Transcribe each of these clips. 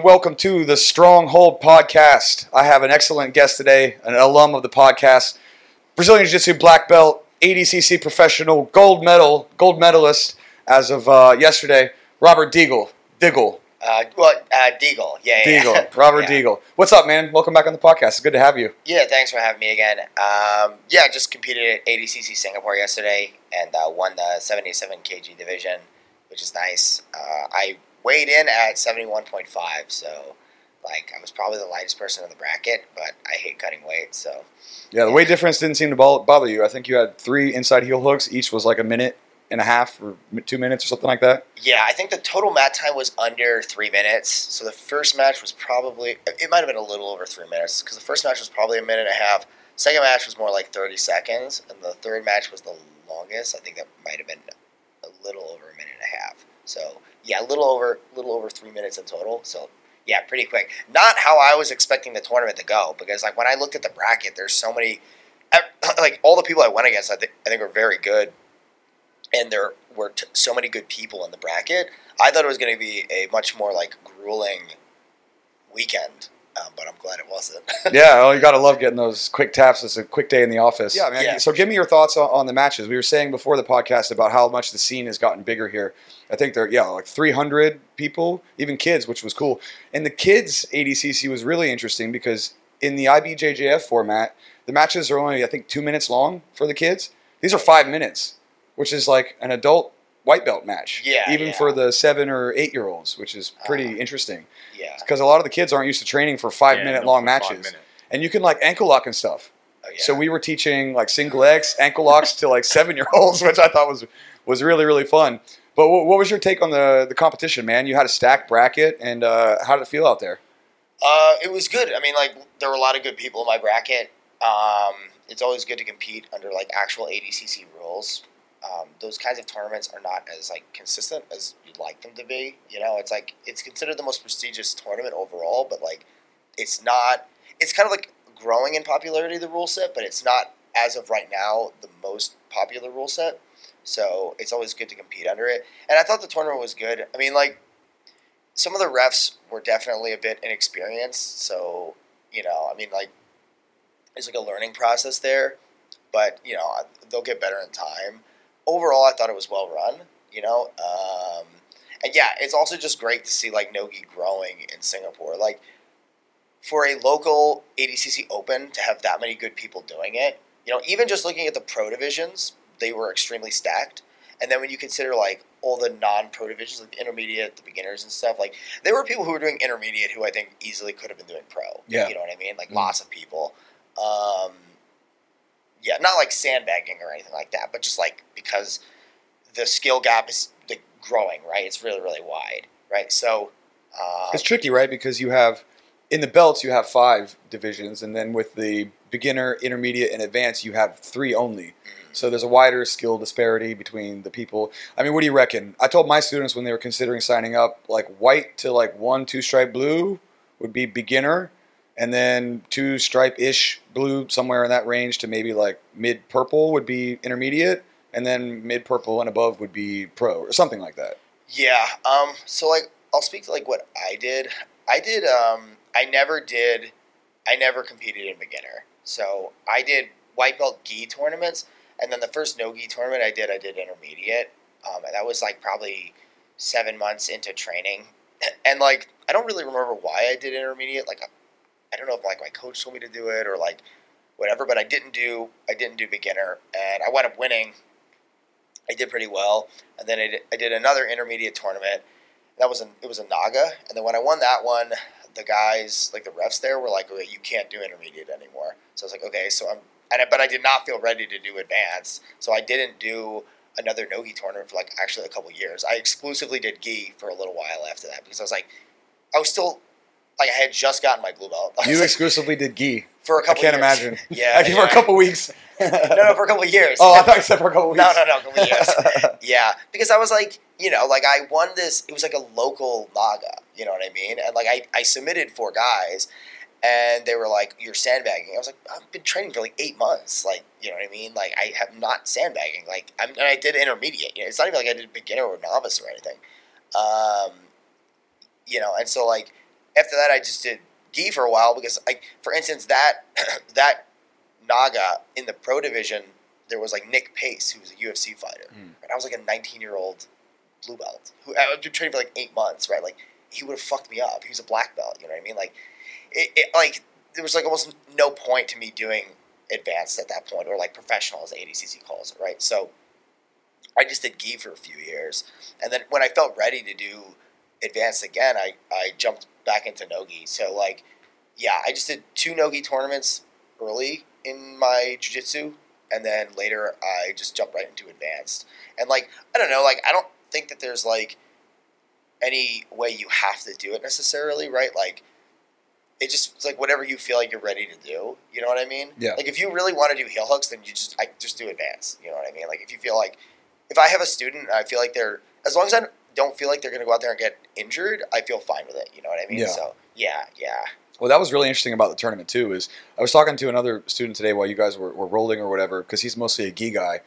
and welcome to the Stronghold Podcast. I have an excellent guest today, an alum of the podcast, Brazilian Jiu Jitsu black belt, ADCC professional, gold medal, gold medalist as of uh, yesterday, Robert Degle. Diggle. Uh, well, uh, Degle. Yeah, yeah. Degle. Robert yeah. Degle. What's up, man? Welcome back on the podcast. It's good to have you. Yeah, thanks for having me again. Um, yeah, just competed at ADCC Singapore yesterday and uh, won the 77 kg division, which is nice. Uh, I weighed in at 71.5, so like I was probably the lightest person in the bracket, but I hate cutting weight, so Yeah, the weight difference didn't seem to bother you. I think you had three inside heel hooks. Each was like a minute and a half or two minutes or something like that. yeah, I think the total mat time was under three minutes. So the first match was probably it might have been a little over three minutes because the first match was probably a minute and a half. Second match was more like 30 seconds, and the third match was the longest. I think that might have been a little over a minute and a half. So yeah, a little over, little over three minutes in total. So yeah, pretty quick. Not how I was expecting the tournament to go because like when I looked at the bracket, there's so many, like all the people I went against, I think I think are very good, and there were t- so many good people in the bracket. I thought it was going to be a much more like grueling weekend, um, but I'm glad it wasn't. yeah, well, you got to love getting those quick taps. It's a quick day in the office. Yeah, man. Yeah. So give me your thoughts on, on the matches. We were saying before the podcast about how much the scene has gotten bigger here. I think there, yeah, like 300 people, even kids, which was cool. And the kids ADCC was really interesting because in the IBJJF format, the matches are only I think two minutes long for the kids. These are five minutes, which is like an adult white belt match. Yeah, even yeah. for the seven or eight year olds, which is pretty Uh, interesting yeah. because a lot of the kids aren't used to training for five Yeah, minute no, long matches. minutes. And you can like ankle lock and stuff. Oh, yeah. So we were teaching like single legs, ankle locks to like seven year olds, which I thought was was really really fun. But what, what was your take on the the competition, man? You had a stacked bracket, and uh, how did it feel out there? Uh, it was good. I mean, like there were a lot of good people in my bracket. Um, it's always good to compete under like actual ADCC rules. Um, those kinds of tournaments are not as like consistent as you'd like them to be. You know, it's like it's considered the most prestigious tournament overall, but like it's not. It's kind of like growing in popularity the rule set, but it's not as of right now the most popular rule set. So it's always good to compete under it. And I thought the tournament was good. I mean, like some of the refs were definitely a bit inexperienced. So, you know, I mean, like, it's like a learning process there, but, you know, they'll get better in time. Overall, I thought it was well run, you know. Um, and yeah, it's also just great to see, like, Nogi growing in Singapore. Like, for a local ADCC Open to have that many good people doing it, you know, even just looking at the pro divisions, they were extremely stacked. And then when you consider like all the non-pro divisions, like the intermediate, the beginners and stuff, like there were people who were doing intermediate who I think easily could have been doing pro. Yeah. you know what I mean? Like Mm. lots of people. Um, yeah, not like sandbagging or anything like that, but just like because the skill gap is like, growing, right? It's really really wide, right? So um, It's tricky, right? Because you have in the belts you have five divisions, and then with the beginner, intermediate, and advanced you have three only. So there's a wider skill disparity between the people. I mean, what do you reckon? I told my students when they were considering signing up, like white to like one two stripe blue would be beginner, and then two stripe ish blue somewhere in that range to maybe like mid purple would be intermediate, and then mid purple and above would be pro or something like that. Yeah. Um. So like, I'll speak to like what I did. I did. Um. I never did. I never competed in beginner. So I did white belt gi tournaments, and then the first no gi tournament I did, I did intermediate. Um. And that was like probably seven months into training, and like I don't really remember why I did intermediate. Like, I don't know if like my coach told me to do it or like whatever, but I didn't do. I didn't do beginner, and I wound up winning. I did pretty well, and then I did, I did another intermediate tournament. That was an it was a Naga, and then when I won that one, the guys like the refs there were like, "Okay, you can't do intermediate anymore." So I was like, "Okay," so I'm and I, but I did not feel ready to do advanced, so I didn't do another nogi tournament for like actually a couple years. I exclusively did gi for a little while after that because I was like, I was still like I had just gotten my blue belt. You like, exclusively did gi. for a I couple. I can't years. imagine. Yeah, Actually, for a couple weeks. No, no, for a couple of years. Oh, I thought you said for a couple weeks. No, no, no, a couple of years. yeah, because I was like, you know, like I won this. It was like a local Naga. You know what I mean? And like I, I submitted four guys, and they were like, "You're sandbagging." I was like, "I've been training for like eight months. Like, you know what I mean? Like, I have not sandbagging. Like, I'm, and I did intermediate. You know, it's not even like I did beginner or novice or anything. Um, you know, and so like after that, I just did gi for a while because, like, for instance, that that Naga in the pro division, there was like Nick Pace, who was a UFC fighter, Mm. and I was like a 19 year old blue belt who I had been training for like eight months, right? Like, he would have fucked me up. He was a black belt, you know what I mean? Like, it, it like there was like almost no point to me doing advanced at that point or like professional as ADCC calls it, right? So I just did gi for a few years, and then when I felt ready to do advanced again, I I jumped back into nogi. So like, yeah, I just did two nogi tournaments early in my jujitsu, and then later I just jumped right into advanced. And like, I don't know, like I don't think that there's like any way you have to do it necessarily, right? Like. It just it's like whatever you feel like you're ready to do. You know what I mean? Yeah. Like if you really want to do heel hooks, then you just I just do advanced. You know what I mean? Like if you feel like if I have a student I feel like they're as long as I don't feel like they're going to go out there and get injured, I feel fine with it. You know what I mean? Yeah. So yeah, yeah, Well, that was really interesting about the tournament too. Is I was talking to another student today while you guys were, were rolling or whatever because he's mostly a gi guy,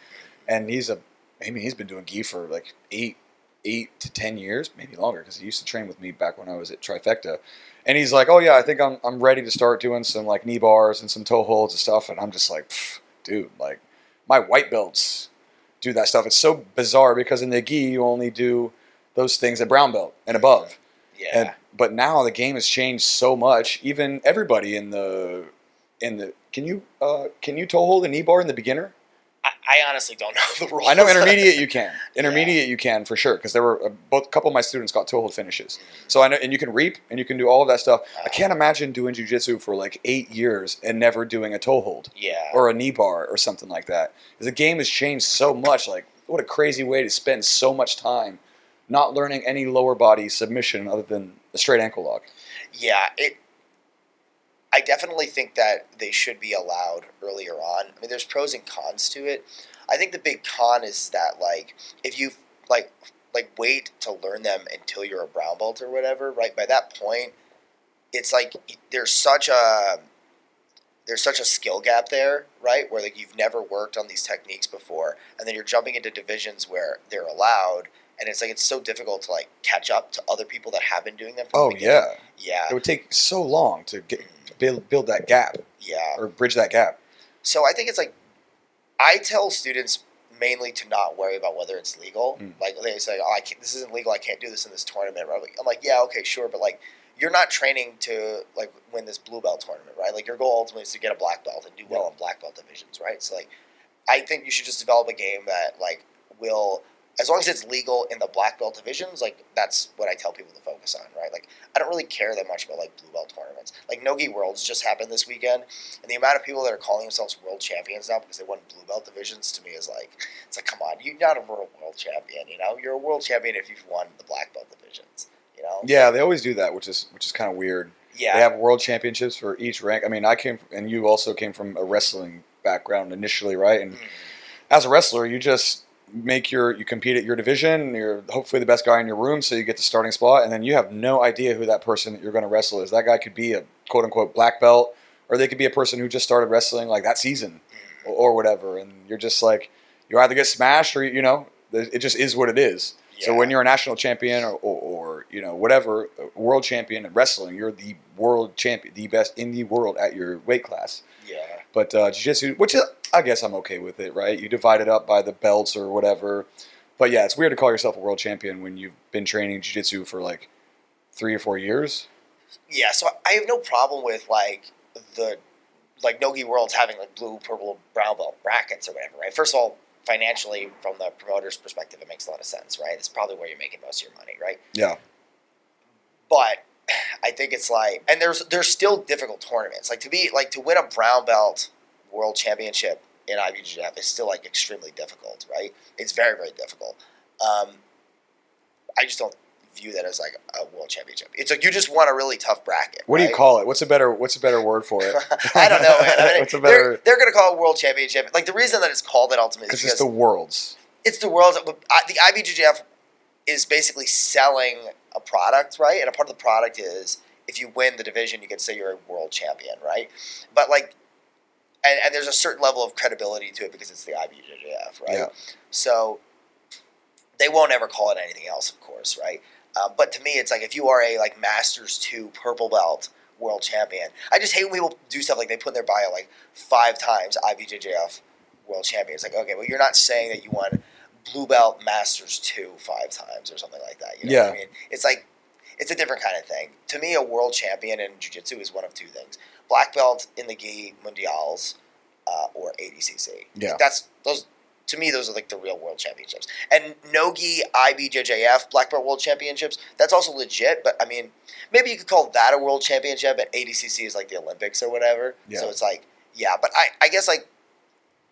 and he's a I mean he's been doing gi for like eight eight to ten years, maybe longer because he used to train with me back when I was at Trifecta, and he's like, oh yeah, I think I'm I'm ready to start doing some like knee bars and some toe holds and stuff, and I'm just like, dude, like my white belts do that stuff. It's so bizarre because in the gi you only do those things at brown belt and above. yeah. And but now the game has changed so much. Even everybody in the in the can you uh, can you toe hold a knee bar in the beginner? I, I honestly don't know the rules. I know intermediate you can. Intermediate you can for sure because there were uh, both a couple of my students got toe hold finishes. So I know and you can reap and you can do all of that stuff. I can't imagine doing jujitsu for like eight years and never doing a toe hold yeah. or a knee bar or something like that. The game has changed so much. Like what a crazy way to spend so much time not learning any lower body submission other than a straight ankle lock. Yeah, it. I definitely think that they should be allowed earlier on. I mean, there's pros and cons to it. I think the big con is that like if you like like wait to learn them until you're a brown belt or whatever, right? By that point, it's like there's such a there's such a skill gap there, right? Where like you've never worked on these techniques before, and then you're jumping into divisions where they're allowed, and it's like it's so difficult to like catch up to other people that have been doing them. Oh the yeah. yeah, It would take so long to get build, build that gap yeah. or bridge that gap. So I think it's like I tell students mainly to not worry about whether it's legal. Mm. Like they say, "Oh, I can't, this isn't legal. I can't do this in this tournament." Right? I'm like, "Yeah, okay, sure," but like you're not training to like win this blue belt tournament, right? Like your goal ultimately is to get a black belt and do well in black belt divisions, right? So like I think you should just develop a game that like will as long as it's legal in the black belt divisions, like that's what I tell people to focus on, right? Like I don't really care that much about like blue belt tournaments. Like Nogi Worlds just happened this weekend, and the amount of people that are calling themselves world champions now because they won blue belt divisions to me is like it's like come on, you're not a world world champion, you know? You're a world champion if you've won the black belt divisions, you know? Yeah, they always do that, which is which is kind of weird. Yeah. They have world championships for each rank. I mean, I came and you also came from a wrestling background initially, right? And Mhm. as a wrestler, you just make your you compete at your division. You're hopefully the best guy in your room, so you get the starting spot, and then you have no idea who that person that you're going to wrestle is. That guy could be a quote unquote black belt, or they could be a person who just started wrestling like that season, mm. or, or whatever. And you're just like you either get smashed or you know it just is what it is. So when you're a national champion or, or, or you know whatever uh, world champion in wrestling, you're the world champion, the best in the world at your weight class. Yeah. But uh, jiu-jitsu, which is, I guess I'm okay with it, right? You divide it up by the belts or whatever. But yeah, it's weird to call yourself a world champion when you've been training jiu-jitsu for like three or four years. Yeah, so I have no problem with like the like Nogi Worlds having like blue, purple, brown belt brackets or whatever, right? First of all, financially, from the promoter's perspective, it makes a lot of sense, right? It's probably where you're making most of your money, right? Yeah, But I think it's like, and there's there's still difficult tournaments. Like to be like to win a brown belt world championship in IBJJF is still like extremely difficult, right? It's very very difficult. Um, I just don't view that as like a world championship. It's like you just want a really tough bracket. what do you call it? What's a better What's a better word for it? I don't know, man. I mean, What's a they're, better? they're going to call it world championship. Like the reason that it's called it ultimately is Because because it's the worlds. it's the world's. The IBJJF is basically selling a product, right? And a part of the product is if you win the division, you can say you're a world champion, right? But like, and, and there's a certain level of credibility to it because it's the IBJJF, right? Yeah. So they won't ever call it anything else, of course, right? Um, but to me, it's like if you are a like Masters two purple belt world champion, I just hate when people do stuff like they put in their bio like five times IBJJF world champion. It's like okay, well you're not saying that you won blue belt Masters two five times or something like that. You know what I mean? It's like it's a different kind of thing. To me, a world champion in jiu-jitsu is one of two things: black belt in the gi mundials uh, or ADCC. Yeah. Like, that's those. To me, those are like the real world championships. And Nogi IBJJF Black Belt World Championships. That's also legit. But I mean, maybe you could call that a world championship, and ADCC is like the Olympics or whatever. Yeah. So it's like, yeah. But I, I guess like,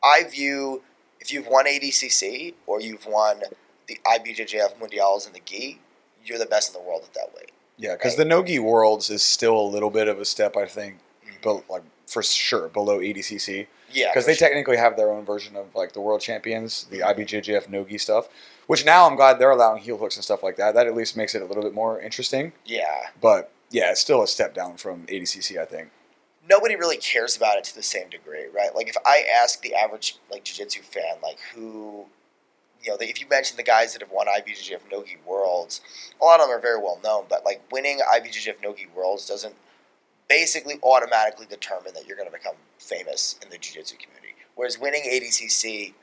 I view if you've won ADCC or you've won the IBJJF Mundials in the gi, you're the best in the world at that weight. Yeah, because the Nogi Worlds is still a little bit of a step, I think, mm-hmm. but like for sure below ADCC Yeah, because they sure. technically have their own version of like the World Champions, the mm-hmm. IBJJF Nogi stuff. Which now I'm glad they're allowing heel hooks and stuff like that. That at least makes it a little bit more interesting. yeah. But yeah, it's still a step down from ADCC, I think. Nobody really cares about it to the same degree, right? Like if I ask the average like jiu-jitsu fan, like who, you know, if you mention the guys that have won IBJJF Nogi Worlds, a lot of them are very well known, but like winning IBJJF Nogi Worlds doesn't basically automatically determine that you're going to become famous in the jiu-jitsu community. Whereas winning ADCC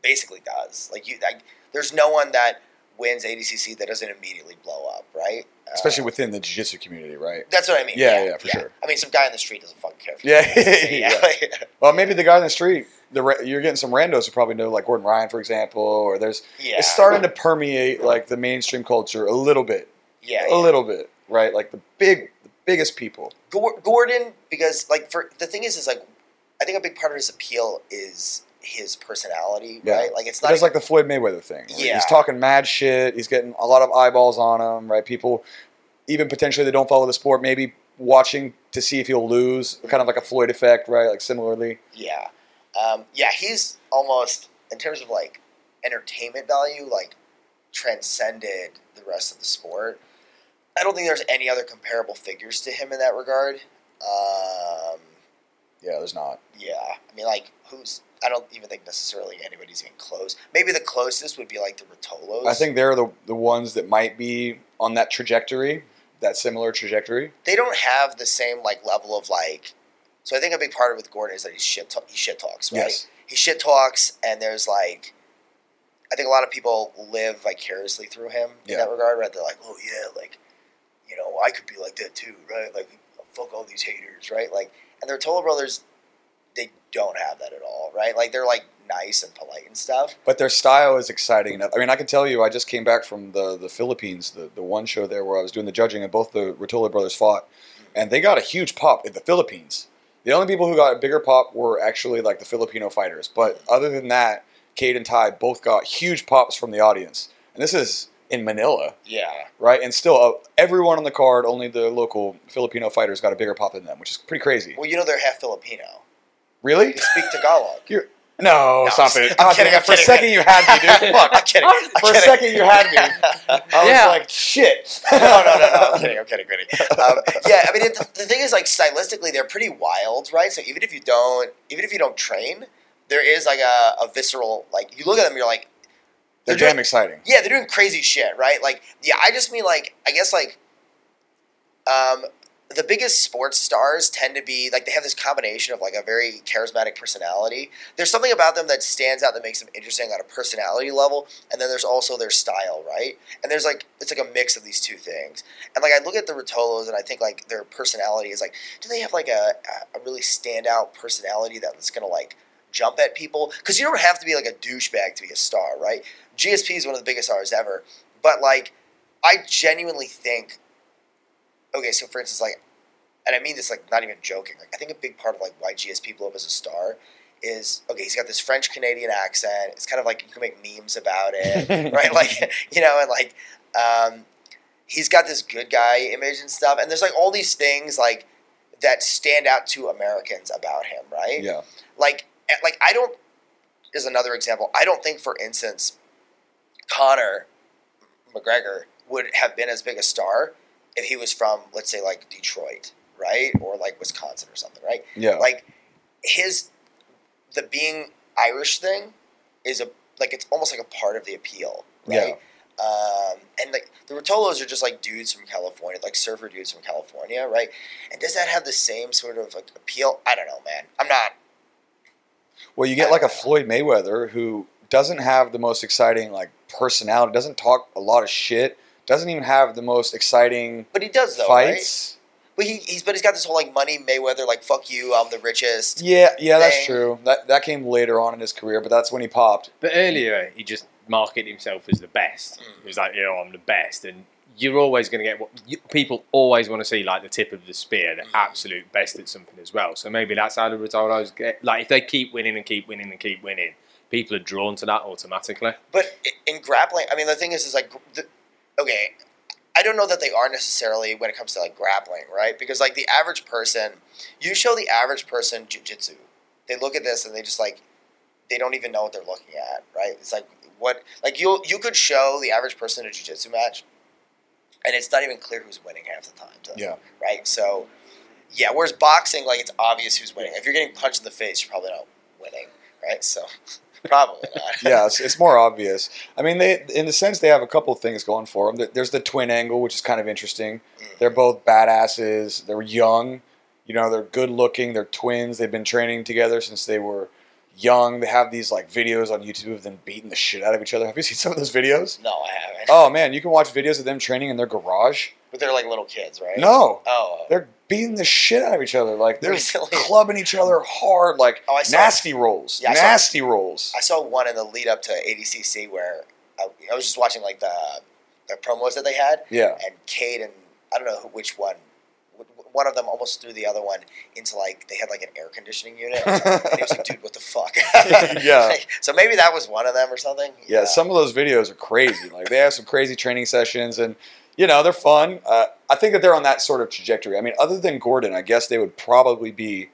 basically does. Like you, like, there's no one that wins ADCC that doesn't immediately blow up, right? Especially Uh, within the jiu-jitsu community, right? that's what I mean. Yeah, yeah, for sure. I mean, some guy in the street doesn't fucking care. Yeah, yeah. Well, maybe the guy on the street, the you're getting some randos who probably know, like Gordon Ryan, for example, or there's yeah. it's starting to permeate like the mainstream culture a little bit, Yeah, a yeah. little bit, right? Like the big, the biggest people. Gordon, because like for the thing is, is like I think a big part of his appeal is his personality, Yeah. right? Like it's not It's like the Floyd Mayweather thing. Like, Yeah. He's talking mad shit. He's getting a lot of eyeballs on him, right? People, even potentially they don't follow the sport, maybe watching to see if he'll lose, kind of like a Floyd effect, right? Like similarly. yeah, um, yeah. He's almost in terms of like entertainment value, like transcended the rest of the sport. I don't think there's any other comparable figures to him in that regard. Um, Yeah, there's not. yeah, I mean, like who's? I don't even think necessarily anybody's even close. Maybe the closest would be like the Rotolos. I think they're the the ones that might be on that trajectory, that similar trajectory. they don't have the same like level of like. So I think a big part of it with Gordon is that he shit ta- he shit talks, right? Yes. He shit talks, and there's like, I think a lot of people live vicariously through him in Yeah. that regard, right? They're like, oh yeah, like, you know, I could be like that too, right? Like, fuck all these haters, right? Like, and the Tola brothers, don't have that at all, right? Like, they're like nice and polite and stuff. But their style is exciting enough. I mean, I can tell you, I just came back from the, the Philippines, the, the one show there where I was doing the judging, and both the Rotolo brothers fought, and they got a huge pop in the Philippines. The only people who got a bigger pop were actually like the Filipino fighters. But other than that, Cade and Ty both got huge pops from the audience. And this is in Manila, Yeah. right? And still, uh, everyone on the card, only the local Filipino fighters got a bigger pop than them, which is pretty crazy. Well, you know they're half Filipino. Really? They speak Tagalog. You're no, No, stop I'm kidding, I'm kidding, damn, I'm for a second you had me, dude. Fuck. I'm kidding. I'm For a second you had me. I was Yeah. like, shit. no, no, no, no. I'm kidding. I'm kidding. Kidding. Um, yeah, I mean, it, the thing is, like, stylistically, they're pretty wild, right? So even if you don't, even if you don't train, there is like a, a visceral, like, you look at them, you're like, They're They're damn doing- exciting. yeah, they're doing crazy shit, right? Like, yeah, I just mean like, I guess like, um, the biggest sports stars tend to be like they have this combination of like a very charismatic personality. There's something about them that stands out that makes them interesting on a personality level, and then there's also their style, right? And there's like it's like a mix of these two things. And like I look at the Rotolos and I think like their personality is like, do they have like a a really standout personality that's gonna like jump at people? Because you don't have to be like a douchebag to be a star, right? GSP is one of the biggest stars ever, but like I genuinely think okay, so for instance, like, and I mean this like not even joking. Like, I think a big part of like why GSP blew up as a star is okay. He's got this French Canadian accent. It's kind of like you can make memes about it, right? Like, you know, and like, um, he's got this good guy image and stuff. And there's like all these things like that stand out to Americans about him, right? Yeah. like like I don't is another example. I don't think, for instance, Conor McGregor would have been as big a star if he was from, let's say, like Detroit, right, or like Wisconsin or something, right? Yeah. Like his the being Irish thing is a like it's almost like a part of the appeal, right? Um, and like the Rotolos are just like dudes from California, like surfer dudes from California, right? And does that have the same sort of like, appeal? I don't know, man. I'm not. Well, you get like a Floyd Mayweather who doesn't have the most exciting like personality, doesn't talk a lot of shit, doesn't even have the most exciting But he does though, right? fights. But he, he's but he's got this whole like money Mayweather, like fuck you, I'm the richest. Yeah, yeah, that's true. That that came later on in his career, but that's when he popped. But earlier, he just marketed himself as the best. Mm. He was like, you know, I'm the best, and you're always going to get what you, people always want to see, like the tip of the spear, the Mm. absolute best at something as well. So maybe that's how the Rotolos get. Like if they keep winning and keep winning and keep winning, people are drawn to that automatically. But in grappling, I mean, the thing is, is like, the, okay, I don't know that they are necessarily when it comes to like grappling, right? Because like the average person, you show the average person jujitsu, they look at this and they just like, they don't even know what they're looking at, right? It's like what, like you you could show the average person a jujitsu match, and it's not even clear who's winning half the time. To Yeah. Right. So, yeah. Whereas boxing, like it's obvious who's winning. If you're getting punched in the face, you're probably not winning, right? So, probably not. yeah, it's, it's more obvious. I mean, they in the sense they have a couple of things going for them. There's the twin angle, which is kind of interesting. Mm. They're both badasses. They're young. You know, they're good looking. They're twins. They've been training together since they were young. They have these like videos on YouTube of them beating the shit out of each other. Have you seen some of those videos? No, I haven't. Oh man, you can watch videos of them training in their garage. But they're like little kids, right? No, Oh. they're beating the shit out of each other. Like they're Recently. clubbing each other hard, like Oh, I saw- nasty rolls, Yeah, I saw- nasty rolls. I saw one in the lead up to ADCC where I, I was just watching like the the promos that they had, Yeah, and Cade and I don't know who, which one. One of them almost threw the other one into like they had like an air conditioning unit, and he was like, "Dude, what the fuck?" Yeah. Like, so maybe that was one of them or something. yeah. Some of those videos are crazy. Like they have some crazy training sessions, and you know they're fun. Uh, I think that they're on that sort of trajectory. I mean, other than Gordon, I guess they would probably be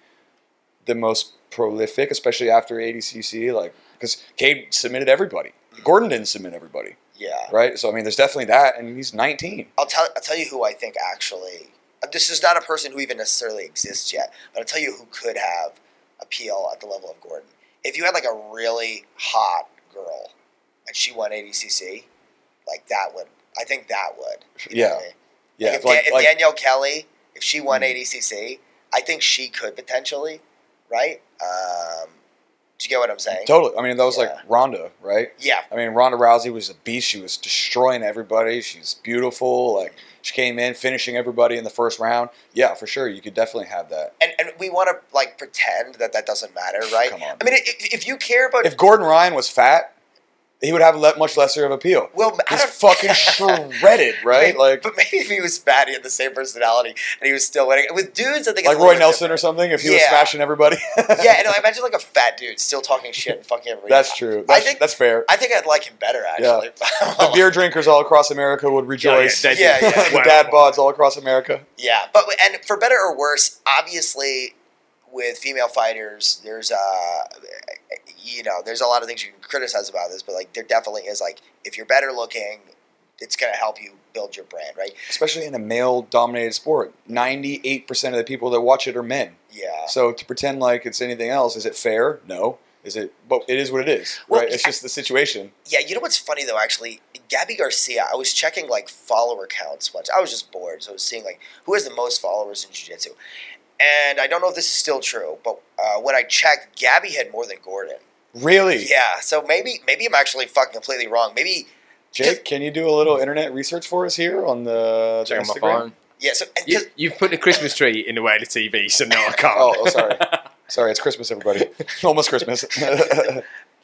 the most prolific, especially after ADCC. Like because Cade submitted everybody. Gordon didn't submit everybody, yeah. right? So I mean, there's definitely that, and he's 19. I'll tell I'll tell you who I think actually. This is not a person who even necessarily exists yet, but I'll tell you who could have appeal at the level of Gordon. If you had like a really hot girl and she won ADCC, like that would. I think that would. Yeah. I mean? Yeah, Like if, like- Dan- if like- Danielle Kelly, if she won Mm. ADCC, I think she could potentially, right? Um, do you get what I'm saying? Totally. I mean, that was Yeah. like Ronda, right? Yeah. I mean, Ronda Rousey was a beast. She was destroying everybody. She's beautiful. Like she came in, finishing everybody in the first round. Yeah, for sure. You could definitely have that. And, and we want to like pretend that that doesn't matter, right? Come on. I mean, if, if you care about If Gordon Ryan was fat, he would have le- much lesser of appeal. well, I He's fucking shredded, right? Like but maybe if he was fat, he had the same personality, and he was still winning. With dudes, I think it's like a Roy little bit Nelson or something. If he was smashing everybody. Yeah, and I imagine like a fat dude still talking shit and fucking everybody. that's true. I think that's fair. I think I'd like him better actually. The beer drinkers all across America would rejoice. yeah, Yeah, yeah. the dad bods all across America. Yeah, but and for better or worse, obviously, with female fighters, there's uh, you know, there's a lot of things you can criticize about this, but like there definitely is like if you're better looking, it's gonna help you build your brand, right? Especially in a male-dominated sport, ninety-eight percent of the people that watch it are men. Yeah. So to pretend like it's anything else, is it fair? No. Is it? But it is what it is, Well, right? It's just the situation. Yeah, you know what's funny though, actually, Gabby Garcia. I was checking like follower counts once. I was just bored, so I was seeing like who has the most followers in jiu-jitsu. And I don't know if this is still true, but uh, when I checked, Gabby had more than Gordon. Really, Yeah, so maybe maybe I'm actually fucking completely wrong. Maybe Jake, can you do a little internet research for us here on the, the Check my Instagram? phone. yeah. So and You, 'cause- you've put the Christmas tree in the way of the TV, so no, I can't. Oh, oh, sorry. Sorry, it's Christmas, everybody. Almost Christmas.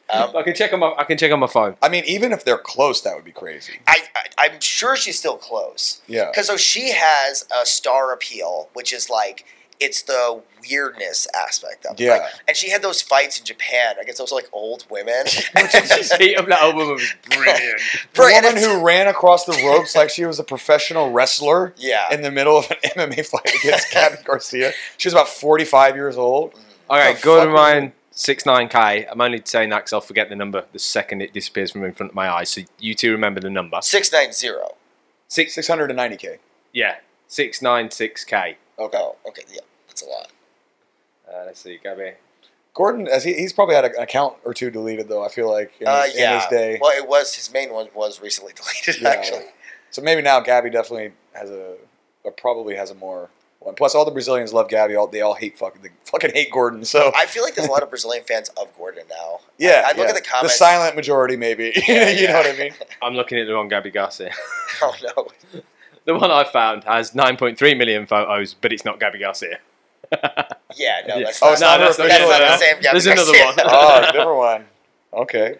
um, I can check on my I can check on my phone. I mean, even if they're close, that would be crazy. I, I I'm sure she's still close Yeah. because so she has a star appeal, which is like it's the weirdness aspect of it. Yeah. Like, and she had those fights in Japan against those like old women. Just heat up that album was brilliant. The Right, woman who ran across the ropes like she was a professional wrestler yeah. in the middle of an MMA fight against Gabby Garcia. She was about 45 years old. Mm-hmm. Okay, The Gordon fuck Ryan, six nine K. I'm only saying that because I'll forget the number the second it disappears from in front of my eyes. So you two remember the number. Six nine zero. Six, 690K. yeah, six nine six K. Okay. Oh, okay, yeah, that's a lot. Uh, let's see, Gabby. Gordon, as he, he's probably had an account or two deleted though. I feel like in, Uh, his, in yeah. his day. Well, it was his main one was recently deleted Yeah. actually. So maybe now Gabby definitely has a, or probably has a more one. Plus, all the Brazilians love Gabby. All they all hate fucking, they fucking hate Gordon. So I feel like there's a lot of Brazilian fans of Gordon now. yeah, I look yeah. at the comments. The silent majority, maybe. Yeah, you know what I mean? I'm looking at the wrong Gabby Garcia. Oh no. The one I found has 9.3 million photos, but it's not Gabby Garcia. Yeah, no, that's Oh, not, it's not that's her not the same. Gabby There's another one. oh, different one. Okay,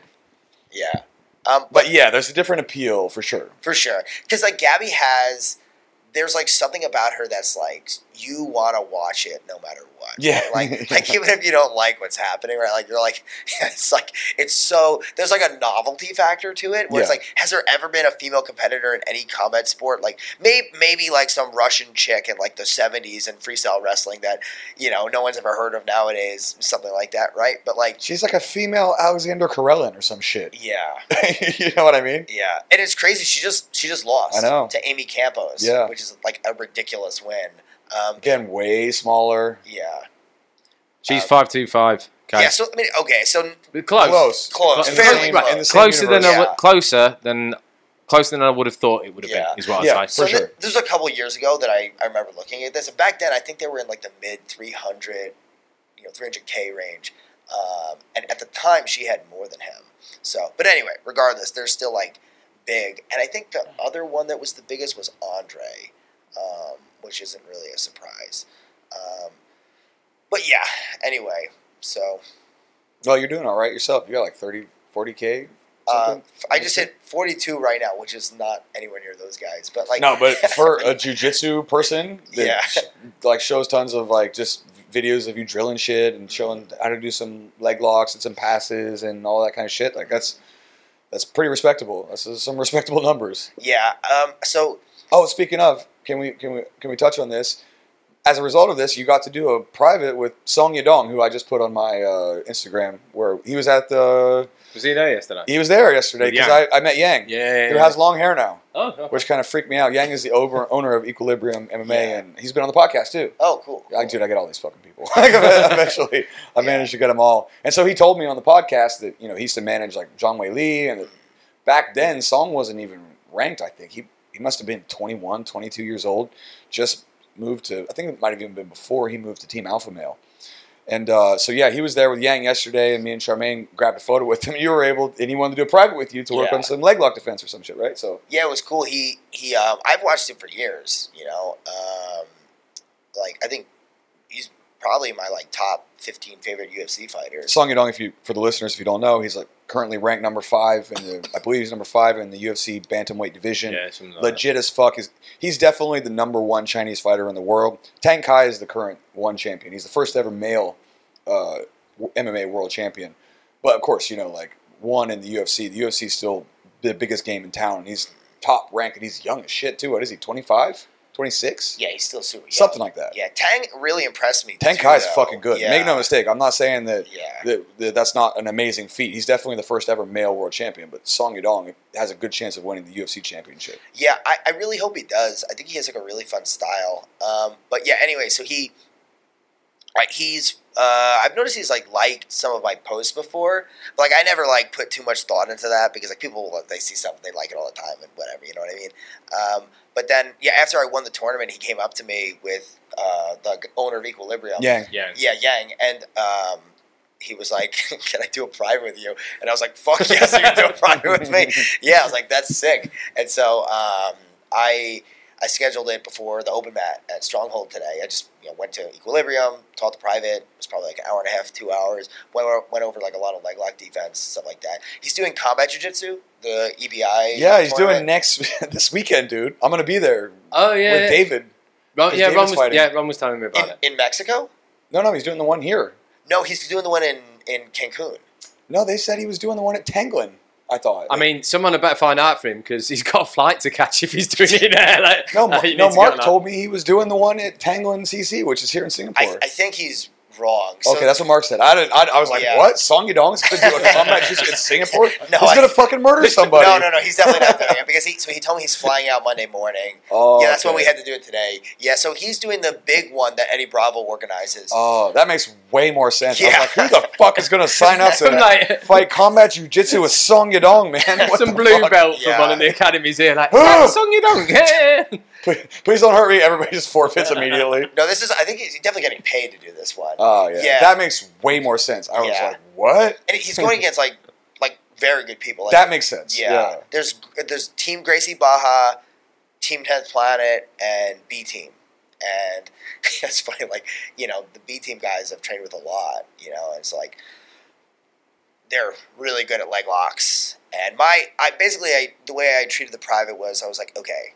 yeah. Um, but but yeah, there's a different appeal for sure. for sure, because like Gabby has, there's like something about her that's like you want to watch it no matter what. Yeah. Like like even if you don't like what's happening, right? Like you're like it's like it's so there's like a novelty factor to it where it's like has there ever been a female competitor in any combat sport? Like maybe maybe like some Russian chick in like the 70s in freestyle wrestling that you know no one's ever heard of nowadays, something like that, right? But like She's like a female Alexander Karelin or some shit. yeah. you know what I mean? Yeah, and it's crazy. She just she just lost. I know. to Amy Campos. Yeah. which is like a ridiculous win. Um, Again, way smaller. yeah, She's Um, 525. Okay. yeah. So I mean, okay, so Close. Close. Close. In the Fairly same, close. in the same Closer than universe. I Yeah. would, closer than closer than I would have thought it would have Yeah. been. Is what Yeah. I'd say. so For sure. th- this was a couple years ago that I, I remember looking at this, and back then I think they were in like the mid three hundred, you know, three hundred k range, um, and at the time she had more than him. So, but anyway, regardless, they're still like big, and I think the other one that was the biggest was Andre, um, which isn't really a surprise. Um, but yeah, anyway, so Well, you're doing all right yourself. You got like 30, 40K? uh, something? f- I just hit 42 right now, which is not anywhere near those guys. But like, no, but for a jujitsu person that Yeah. sh- like shows tons of like just videos of you drilling shit and showing how to do some leg locks and some passes and all that kind of shit, like that's that's pretty respectable. That's some respectable numbers. yeah. Um, so Oh, speaking of, can we can we can we touch on this? As a result of this, you got to do a private with Song Yadong, who I just put on my uh, Instagram, where he was at the Was he there yesterday? he was there yesterday because I, I met Yang, Yeah. who has long hair now, oh, oh. which kind of freaked me out. Yang is the over, owner of Equilibrium MMA, Yeah. and he's been on the podcast too. oh, cool. I, dude, I get all these fucking people. Eventually, I managed to get them all. And so he told me on the podcast that you know he used to manage like John Wei Lee, and back then Song wasn't even ranked. I think he he must have been 21, 22 years old. Just moved to. I think it might have even been before he moved to Team Alpha Male. And uh, so yeah, he was there with Yang yesterday, and me and Charmaine grabbed a photo with him. You were able, and he wanted to do a private with you to work Yeah. on some leg lock defense or some shit, right? So Yeah, it was cool. He he. Um, I've watched him for years. You know, um, like I think he's probably my like top 15 favorite UFC fighters. Song Yadong, if you for the listeners, if you don't know, he's like currently ranked number five in the. I believe he's number five in the UFC bantamweight division. Yeah, like Legit as fuck. Is he's definitely the number one Chinese fighter in the world. Tang Kai is the current one champion. He's the first ever male uh, MMA world champion. But of course, you know, like one in the UFC. The UFC is still the biggest game in town. He's top ranked, and he's young as shit too. What is he? 25? 26? Yeah, he's still super. young. Something like that. Yeah, Tang really impressed me. Tang too, Kai is fucking good. Yeah. Make no mistake. I'm not saying that Yeah. that, that that's not an amazing feat. He's definitely the first ever male world champion, but Song Yadong has a good chance of winning the UFC championship. Yeah, I, I really hope he does. I think he has like a really fun style. Um, but yeah, anyway, so he, right, he's. Uh, I've noticed he's like liked some of my posts before, but like I never like put too much thought into that because like people they see something they like it all the time and whatever, you know what I mean. Um, but then yeah, after I won the tournament, he came up to me with uh, the owner of Equilibrium. Yeah. Yeah. Yeah, Yang, and um, he was like, "Can I do a private with you?" And I was like, "Fuck yes, you can do a private with me." Yeah, I was like, "That's sick." And so um, I I scheduled it before the open mat at Stronghold today. I just you know went to Equilibrium, taught the private. It was probably like an hour and a half, two hours. Went over, went over like a lot of leg lock defense, stuff like that. He's doing combat jiu-jitsu, the EBI. Yeah, he's doing next this weekend, dude. I'm gonna be there Oh yeah. with yeah. David. Ron, 'cause yeah, Ron was, fighting. yeah, Ron was telling me about in, it. in Mexico. No, no, he's doing the one here. No, he's doing the one in in Cancun. No, they said he was doing the one at Tanglin. I thought. I mean, someone had better find out for him because he's got a flight to catch if he's doing it there. Like, no, uh, no. needs to Mark told me he was doing the one at Tanglin CC, which is here in Singapore. I, I think he's wrong. So, okay, that's what Mark said. I didn't. I, I was oh, like, Yeah. what? Song Yadong is going to do a combat just in Singapore? No, he's going to fucking murder somebody. No, no, no. He's definitely not doing it because he. So he told me he's flying out Monday morning. Oh, yeah, that's when okay. we had to do it today. Yeah, so he's doing the big one that Eddie Bravo organizes. Oh, that makes way more sense. I Yeah. was like, who the fuck is going to sign up to that? like Fight combat jujitsu with Song Yadong, man. What some blue fuck? belt from Yeah. one of the academies here, like! "Hey, song you don't get. Please, please don't hurt me. Everybody just forfeits immediately. No, this is. I think he's definitely getting paid to do this one. Oh yeah. Yeah. that makes way more sense. I was Yeah. like, what? and he's going against like like very good people. Like, That makes sense. yeah. There's there's Team Gracie Barra, Team Tenth Planet, and B Team. And it's funny, like you know, the B Team guys I've trained with a lot. You know, and it's like they're really good at leg locks. And my, I basically, I the way I treated the private was I was like, okay,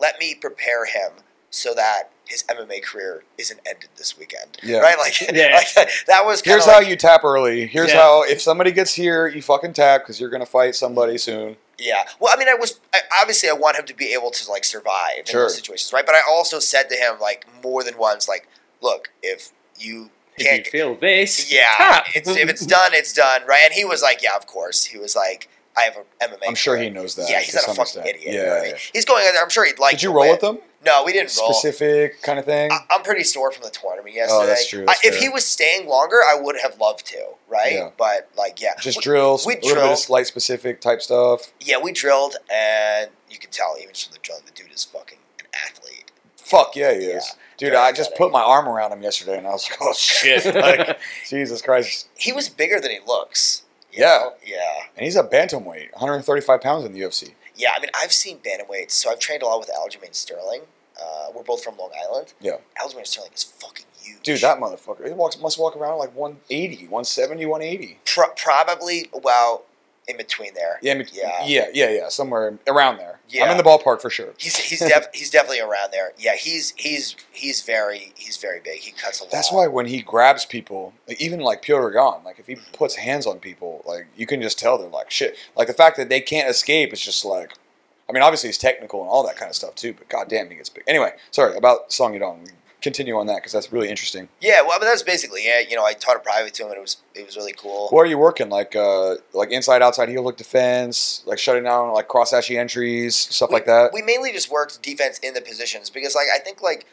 let me prepare him so that his MMA career isn't ended this weekend. Yeah. Right? Like, Yeah. like that was kind Here's of how you tap early. Here's Yeah. how if somebody gets here, you fucking tap because you're gonna fight somebody soon. Yeah. Well, I mean, I was I, obviously I want him to be able to like survive in those situations, right? But I also said to him like more than once, like, look, if you If can't, you feel this, yeah, it's, if it's done, it's done, right? And he was like, yeah, of course. He was like, I have a MMA. I'm sure he knows that. Yeah, he's not a fucking extent. idiot. Yeah. right? yeah. He's going in there. I'm sure he'd like. Did you roll win. with them? No, we didn't roll. Specific kind of thing. I- I'm pretty sore from the tournament yesterday. Oh, that's true, I, if he was staying longer, I would have loved to, right? Yeah. But like, yeah, Just We- drills, we a little bit drilled. of slight specific type stuff. Yeah, we drilled, and you can tell even just from the drilling, the dude is fucking an athlete. Fuck yeah, he is. Dude, I just put my arm around him yesterday, and I was like, "Oh shit!" like, Jesus Christ. He was bigger than he looks. Yeah. yeah, And he's a bantamweight, 135 pounds in the UFC. yeah. I mean, I've seen bantamweights, so I've trained a lot with Aljamain Sterling. Uh, we're both from Long Island. Yeah. Aljamain Sterling is fucking huge. Dude, that motherfucker, he walks, must walk around like 180, 170, 180. Pro- probably well in between there. Yeah, I mean, Yeah. yeah, yeah, yeah, somewhere around there. I'm in the ballpark for sure. He's he's def- he's definitely around there. Yeah, he's he's he's very he's very big. He cuts a lot. That's why when he grabs people, like, even like Piotr Gon, like if he mm-hmm. puts hands on people, like you can just tell they're like shit. Like the fact that they can't escape is just like, I mean, obviously he's technical and all that kind of stuff too, but goddamn, he gets big. Anyway, sorry about Song Yadong. We Continue on that because that's really interesting. Yeah, well, I mean, that's basically it. You know, I taught a private to him, and it was it was really cool. What are you working like? Uh, like inside, outside heel hook defense, like shutting down like cross ashi entries, stuff like that. We mainly just worked defense in the positions because, like, I think like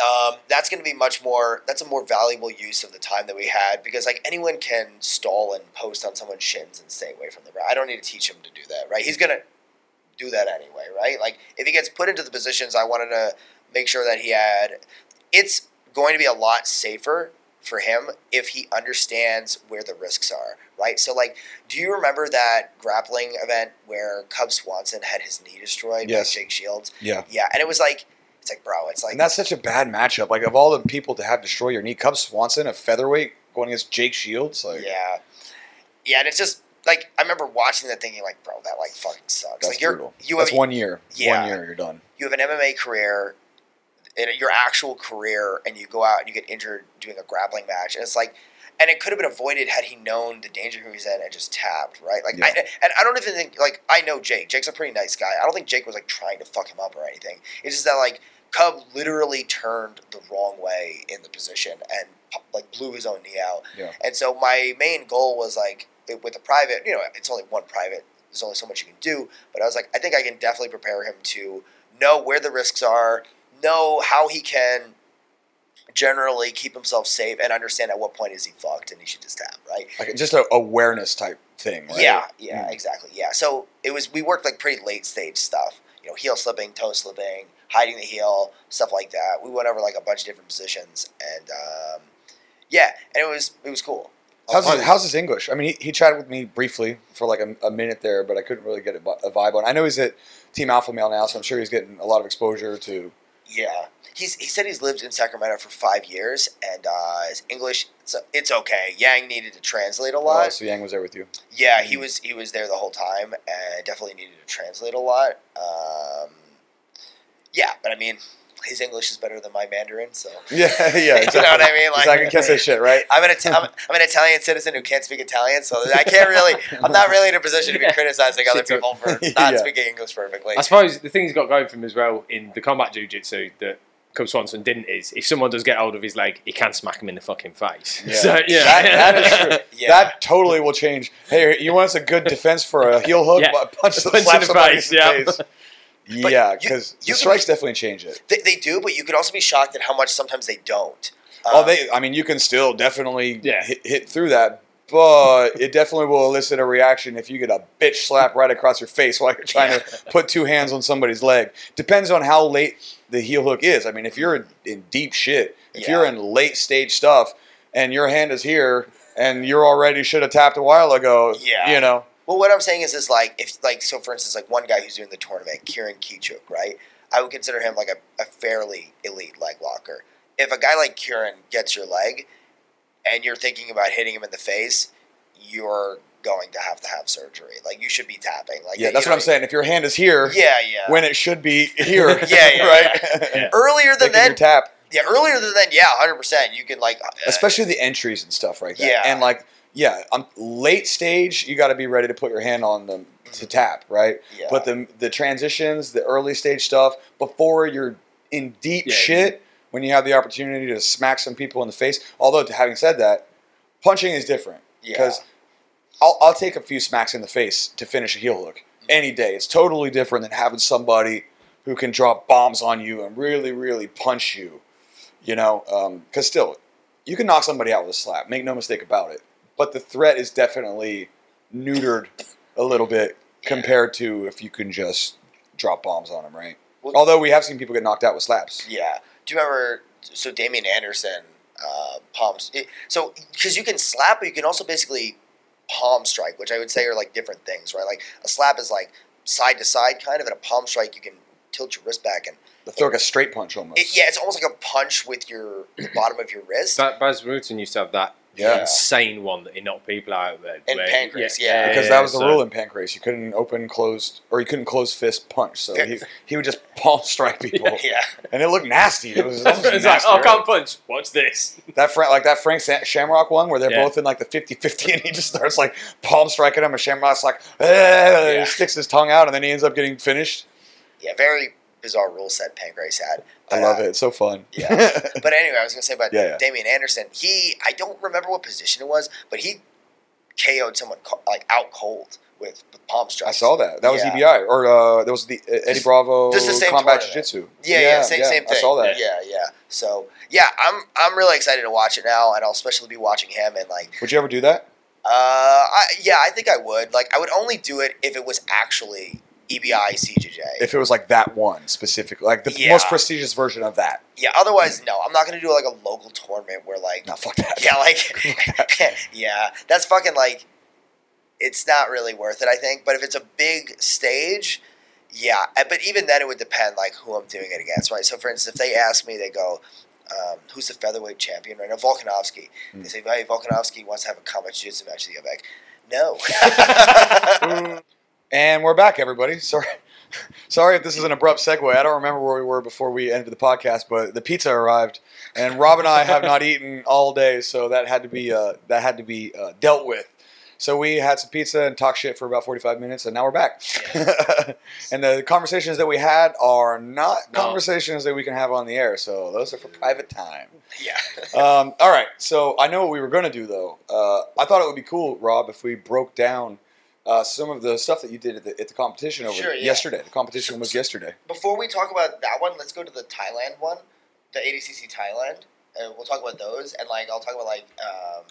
um, that's going to be much more. That's a more valuable use of the time that we had because, like, anyone can stall and post on someone's shins and stay away from the ground. I don't need to teach him to do that, right? He's gonna do that anyway, right? Like, if he gets put into the positions, I wanted to make sure that he had. It's going to be a lot safer for him if he understands where the risks are, right? So, like, do you remember that grappling event where Cub Swanson had his knee destroyed Yes. by Jake Shields? yeah. Yeah, and it was like, it's like, bro, it's like, And that's such a bad matchup. Like of all the people to have destroy your knee, Cub Swanson, a featherweight, going against Jake Shields. Like yeah, yeah, and it's just like I remember watching that, thinking like, bro, that like fucking sucks. that's like you're brutal. you that's one year. Yeah. One year, you're done. you have an MMA career, in your actual career, and you go out and you get injured doing a grappling match, and it's like. And it could have been avoided had he known the danger he was in and just tapped, right? Like, I, and I don't even think like I know Jake. Jake's a pretty nice guy. I don't think Jake was like trying to fuck him up or anything. It's just that like Cub literally turned the wrong way in the position and like blew his own knee out. Yeah. And so my main goal was like it- with the private, you know, it's only one private. There's only so much you can do. But I was like, I think I can definitely prepare him to know where the risks are, know how he can generally keep himself safe, and understand at what point is he fucked and he should just tap, right? Like just a awareness type thing. Right? Yeah, yeah, Mm. exactly. Yeah. So it was we worked like pretty late stage stuff. You know, heel slipping, toe slipping, hiding the heel, stuff like that. We went over like a bunch of different positions, and um, yeah, and it was it was cool. How's his, how's his English? I mean, he, he chatted with me briefly for like a, a minute there, but I couldn't really get a, a vibe on. I know he's at Team Alpha Male now, so I'm sure he's getting a lot of exposure to. Yeah, he's he said he's lived in Sacramento for five years, and uh, his English so it's okay. Yang needed to translate a lot. Uh, so Yang was there with you. Yeah, he was he was there the whole time, and definitely needed to translate a lot. Um, yeah, but I mean, his English is better than my Mandarin, so Yeah, yeah, exactly. you know what I mean. Like, exactly. Can't say shit, right? I'm an Ita- I'm, I'm an Italian citizen who can't speak Italian, so I can't really. I'm not really in a position to be criticizing other people for not Yeah. speaking English perfectly. I suppose the thing he's got going for him as well in the combat jiu-jitsu that Cub Swanson didn't is if someone does get hold of his leg, he can smack him in the fucking face. Yeah. So, yeah. That, that is true. Yeah. That totally will change. Hey, you want us a good defense for a heel hook? Yeah. Well, Punch, Punch in slap the somebody face, in the yeah. face. But Yeah, because you the can strikes be- definitely change it. They, they do, but you could also be shocked at how much sometimes they don't. oh, Um, they. I mean, you can still definitely Yeah. hit, hit through that, but it definitely will elicit a reaction if you get a bitch slap right across your face while you're trying Yeah. to put two hands on somebody's leg. Depends on how late the heel hook is. I mean, if you're in, in deep shit, if Yeah. you're in late stage stuff, and your hand is here, and you're already should have tapped a while ago. Yeah. you know. Well, what I'm saying is, is like if like so, for instance, like one guy who's doing the tournament, Kieran Kichuk, right? I would consider him like a, a fairly elite leg locker. If a guy like Kieran gets your leg, and you're thinking about hitting him in the face, you're going to have to have surgery. Like you should be tapping. Like Yeah, that's what I'm saying. If your hand is here, Yeah, yeah. when it should be here, Yeah, yeah, right? Yeah. earlier than Making your that, tap, yeah, earlier than then, yeah, hundred percent. You can like, uh, especially the entries and stuff like that. Yeah. and like yeah, um, late stage, you got to be ready to put your hand on them to tap, right? yeah. But the the transitions, the early stage stuff, before you're in deep Yeah, shit, when you have the opportunity to smack some people in the face. Although, having said that, punching is different yeah, because I'll, I'll take a few smacks in the face to finish a heel hook any day. It's totally different than having somebody who can drop bombs on you and really, really punch you. You know, because still, you can knock somebody out with a slap. Make no mistake about it. But the threat is definitely neutered a little bit compared to if you can just drop bombs on them, right? Well- Although we have seen people get knocked out with slaps. Yeah. Do you remember? So Damian Anderson uh, palms. It, so because you can slap, but you can also basically palm strike, which I would say are like different things, right? Like a slap is like side to side kind of, and a palm strike you can tilt your wrist back and They throw like a straight punch almost. it, yeah, it's almost like a punch with your the bottom of your wrist. Ba- Bas Rutten used to have that Yeah. insane one that he knocked people out with. In where- Pancrase, yeah. because that was the so- rule in Pancrase. You couldn't open, closed, or you couldn't close fist punch. So he, he would just palm strike people, yeah, and it looked nasty. It was almost it's like, nasty, oh, I can't punch. Watch this. That Frank, like that Frank Shamrock one, where they're Yeah. both in like the 50-50 and he just starts like palm striking him, and Shamrock's like, "Eh," Yeah. he sticks his tongue out, and then he ends up getting finished. yeah. Very bizarre rule set Pancrase had. I love uh, it. It's so fun. Yeah. But anyway, I was gonna say about Yeah, yeah. Damian Anderson. He, I don't remember what position it was, but he KO'd someone like out cold with, with palm I saw that. That was Yeah. EBI, or uh, that was the uh, Eddie Bravo just the same Combat tournament. Jiu-Jitsu. Yeah, yeah, same, same thing. I saw that. Yeah, yeah. So yeah, I'm I'm really excited to watch it now, and I'll especially be watching him and like, Would you ever do that? uh, I, yeah, I think I would. Like, I would only do it if it was actually EBI CJJ. If it was like that one specifically, like the Yeah. most prestigious version of that. yeah, otherwise, no, I'm not gonna do like a local tournament where like No, fuck that. Yeah, like yeah, that's fucking like it's not really worth it, I think. But if it's a big stage, yeah. Uh, But even then, it would depend like who I'm doing it against, right? So, for instance, if they ask me, they go, um, "Who's the featherweight champion right now?" Volkanovski. Hmm. They say, "Hey, Volkanovski wants to have a combat jiu-jitsu match." you." I'm like, "No." And we're back, everybody. Sorry, sorry if this is an abrupt segue. I don't remember where we were before we ended the podcast, but the pizza arrived, and Rob and I have not eaten all day, so that had to be uh, that had to be uh, dealt with. So we had some pizza and talked shit for about forty-five minutes, and now we're back. and the conversations that we had are not No. conversations that we can have on the air, so those are for private time. yeah. Um, all right, so I know what we were going to do though. Uh, I thought it would be cool, Rob, if we broke down uh, some of the stuff that you did at the, at the competition over Sure, yeah. yesterday. The competition was yesterday. Before we talk about that one, let's go to the Thailand one, the ADCC Thailand. Uh, we'll talk about those, and like I'll talk about like um,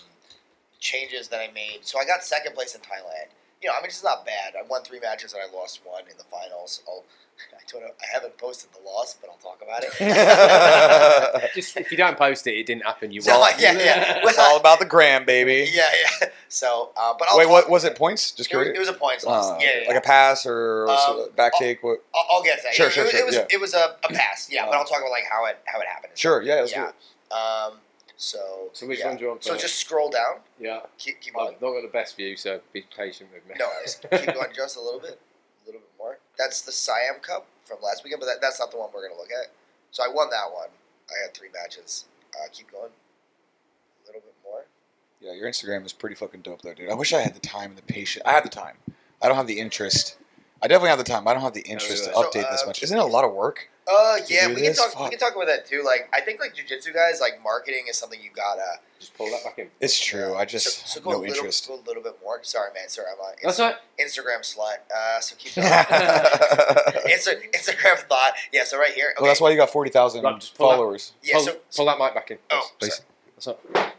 changes that I made. So I got second place in Thailand. You know, I mean, it's not bad. I won three matches and I lost one in the finals. I'll, I don't know. I haven't posted the loss, but I'll talk about it. Just if you don't post it, it didn't happen. You So, won't. yeah, yeah. it's all about the gram, baby. yeah, yeah. So, uh, but I'll Wait, talk- what was it? Points? Just It was, curious. it was a points loss. Uh, yeah, yeah, like a pass or Um, back I'll- take. What? I'll, I'll get that. Sure, it, sure, it, sure, it was yeah. it was a, a pass. Yeah, but Uh, I'll talk about like how it how it happened. Sure. Yeah. Let's Yeah. do it. Um. So. So which yeah. one do you want So just scroll down. Yeah. Keep keep I've not got the best view, so be patient with me. No worries. Keep going just a little bit, a little bit more. That's the Siam Cup from last weekend, but that, that's not the one we're gonna look at. So I won that one. I had three matches. Uh, keep going. A little bit more. Yeah, your Instagram is pretty fucking dope, though, dude. I wish I had the time and the patience. I have the time. I don't have the interest. I definitely have the time. I don't have the interest to So, update this uh, much. Isn't it a lot of work? Uh, yeah, do we this? can talk. We can talk about that too. Like, I think like jujitsu guys, like marketing is something you gotta. Just pull that back in. It's true. I just so go no a little, interest. go a little bit more. Sorry, man. Sorry, I'm on That's right. Instagram slut. Uh, so keep going. Insta- Instagram thought. Yeah. So right here. Okay. Well, that's why you got forty thousand Right, just pull that- followers. Yeah. pull, So, pull that mic back in. Oh, please. That's right.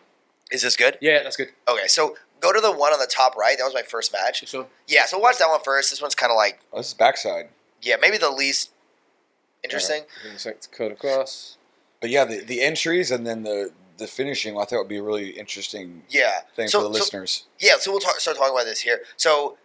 is this good? Yeah, that's good. Okay. So go to the one on the top right. That was my first match. This one. Yeah. So watch that one first. This one's kind of like Oh, this is backside. yeah, maybe the least interesting. Give me a cut across. But yeah, the, the entries and then the the finishing, I thought would be a really interesting Yeah. thing so, for the so- listeners. Yeah, so we'll talk, start talking about this here. So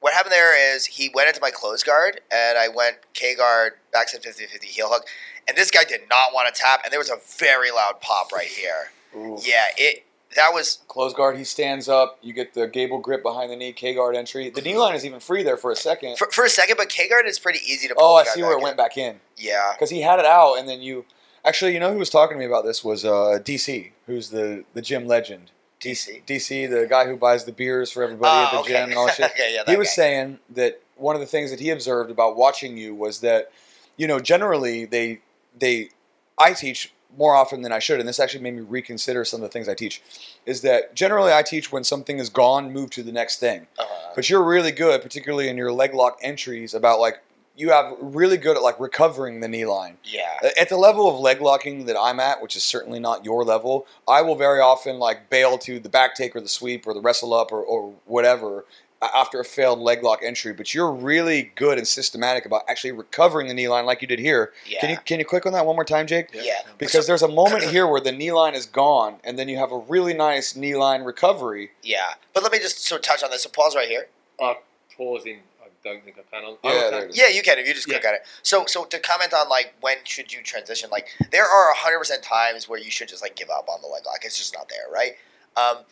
what happened there is he went into my close guard, and I went K guard, backside 50 50 heel hook, and this guy did not want to tap, and there was a very loud pop right here. Yeah, it that was Close guard, he stands up. You get the gable grip behind the knee, K guard entry. The knee line is even free there for a second. for, for a second, but K guard is pretty easy to. Pull Oh, I see where it went back in Yeah, because he had it out, and then you. Actually, you know who was talking to me about this was uh, DC, who's the the gym legend. DC. DC, the guy who buys the beers for everybody Ah, at the okay. gym and all that shit. yeah, that he was guy. saying that one of the things that he observed about watching you was that you know generally they they I teach more often than I should and this actually made me reconsider some of the things I teach is that generally I teach when something is gone move to the next thing. Uh-huh. but you're really good particularly in your leg lock entries about like you have really good at like recovering the knee line. Yeah, at the level of leg locking that I'm at, which is certainly not your level, I will very often like bail to the back take or the sweep or the wrestle up or, or whatever after a failed leg lock entry. But you're really good and systematic about actually recovering the knee line like you did here. yeah, Can you can you click on that one more time, Jake? yeah. Because there's a moment here where the knee line is gone, and then you have a really nice knee line recovery. yeah. But let me just sort of touch on this. So pause right here. Uh, pausing. I don't think I can on. Yeah, there okay. it is. Yeah, you can if you just click on it. So, so to comment on like when should you transition? Like there are hundred percent times where you should just like give up on the leg lock. It's just not there, right? Um,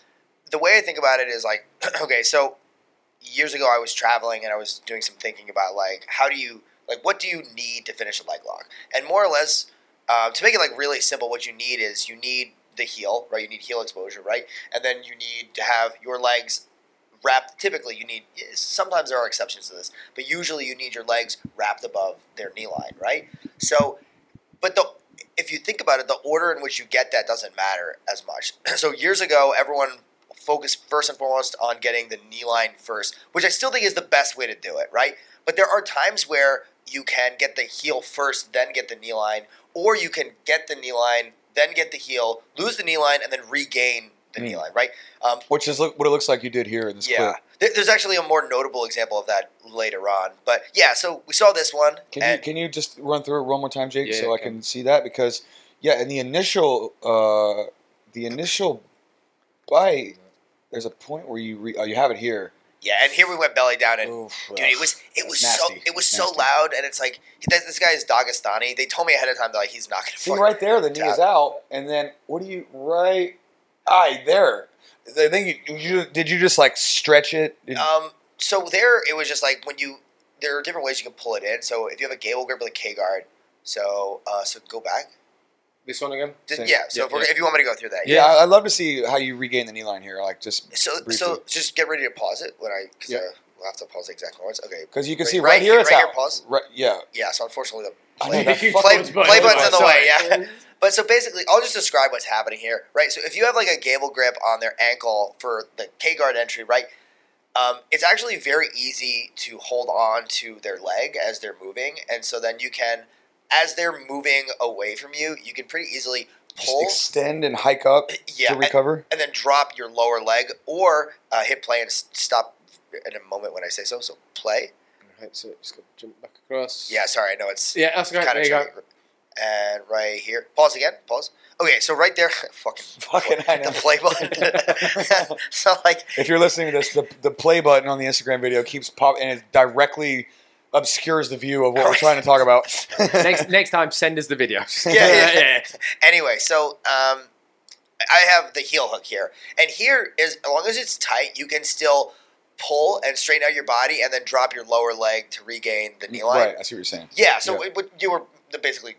the way I think about it is like, okay, so years ago I was traveling and I was doing some thinking about like how do you like what do you need to finish a leg lock, and more or less um, to make it like really simple, what you need is you need the heel, right? You need heel exposure, right? And then you need to have your legs wrapped. Typically, you need. Sometimes there are exceptions to this, but usually you need your legs wrapped above their knee line, right? So, but the if you think about it, the order in which you get that doesn't matter as much. so years ago, everyone focused first and foremost on getting the knee line first, which I still think is the best way to do it, right? But there are times where you can get the heel first, then get the knee line, or you can get the knee line, then get the heel, lose the knee line, and then regain the knee Mm. line, right? Um, Which is look, what it looks like you did here in this yeah, clip. There- there's actually a more notable example of that later on. But yeah, so we saw this one. Can you can you just run through it one more time, Jake, Yeah, so I okay. can see that? Because yeah, in the initial uh, the initial bite, there's a point where you re- oh, you have it here. yeah, and here we went belly down, and Oof, dude, it was it was so it was Nasty. so loud, and it's like this, guy is Dagestani. They told me ahead of time that like he's not gonna See right there, the knee is out, and then what do you right? Aye, there. I think you, you did. You just like stretch it. Did- Um, so there, it was just like when you there are different ways you can pull it in. So if you have a gable grip with a K guard, so uh, so go back. This one again. Did- yeah. So Yeah, if, we're, yeah. if you want me to go through that, yeah, I- I'd love to see how you regain the knee line here. Like just So Briefly. so just get ready to pause it when I because Yeah. uh, we'll have to pause the exact words. Okay. because you can Right- see right right, here, here- it's right out. here, pause. Right, yeah. Yeah. So unfortunately, the know Play- fucking- play button's in the Sorry. way, yeah. But so basically, I'll just describe what's happening here, right? So if you have like a gable grip on their ankle for the K guard entry, right? Um, it's actually very easy to hold on to their leg as they're moving, and so then you can, as they're moving away from you, you can pretty easly Just pull, extend and hike up yeah, to recover. and then drop your lower leg, or uh, hit play and stop in a moment when I say so. So play. Right, so just go jump back across. Yeah, sorry, I know it's Yeah, that's kind There of you go. tricky. And right here, pause again. Pause. Okay, so right there, fucking, Fucking, I know. the play button. so like, If you're listening to this, the, the play button on the Instagram video keeps pop and it directly obscures the view of what we're trying to talk about. next next time, send us the video. Yeah, yeah. anyway, so um, I have the heel hook here, and here is as long as it's tight, you can still pull and straighten out your body, and then drop your lower leg to regain the knee line. Right, I see what you're saying. Yeah, so Yeah. It, what you were basically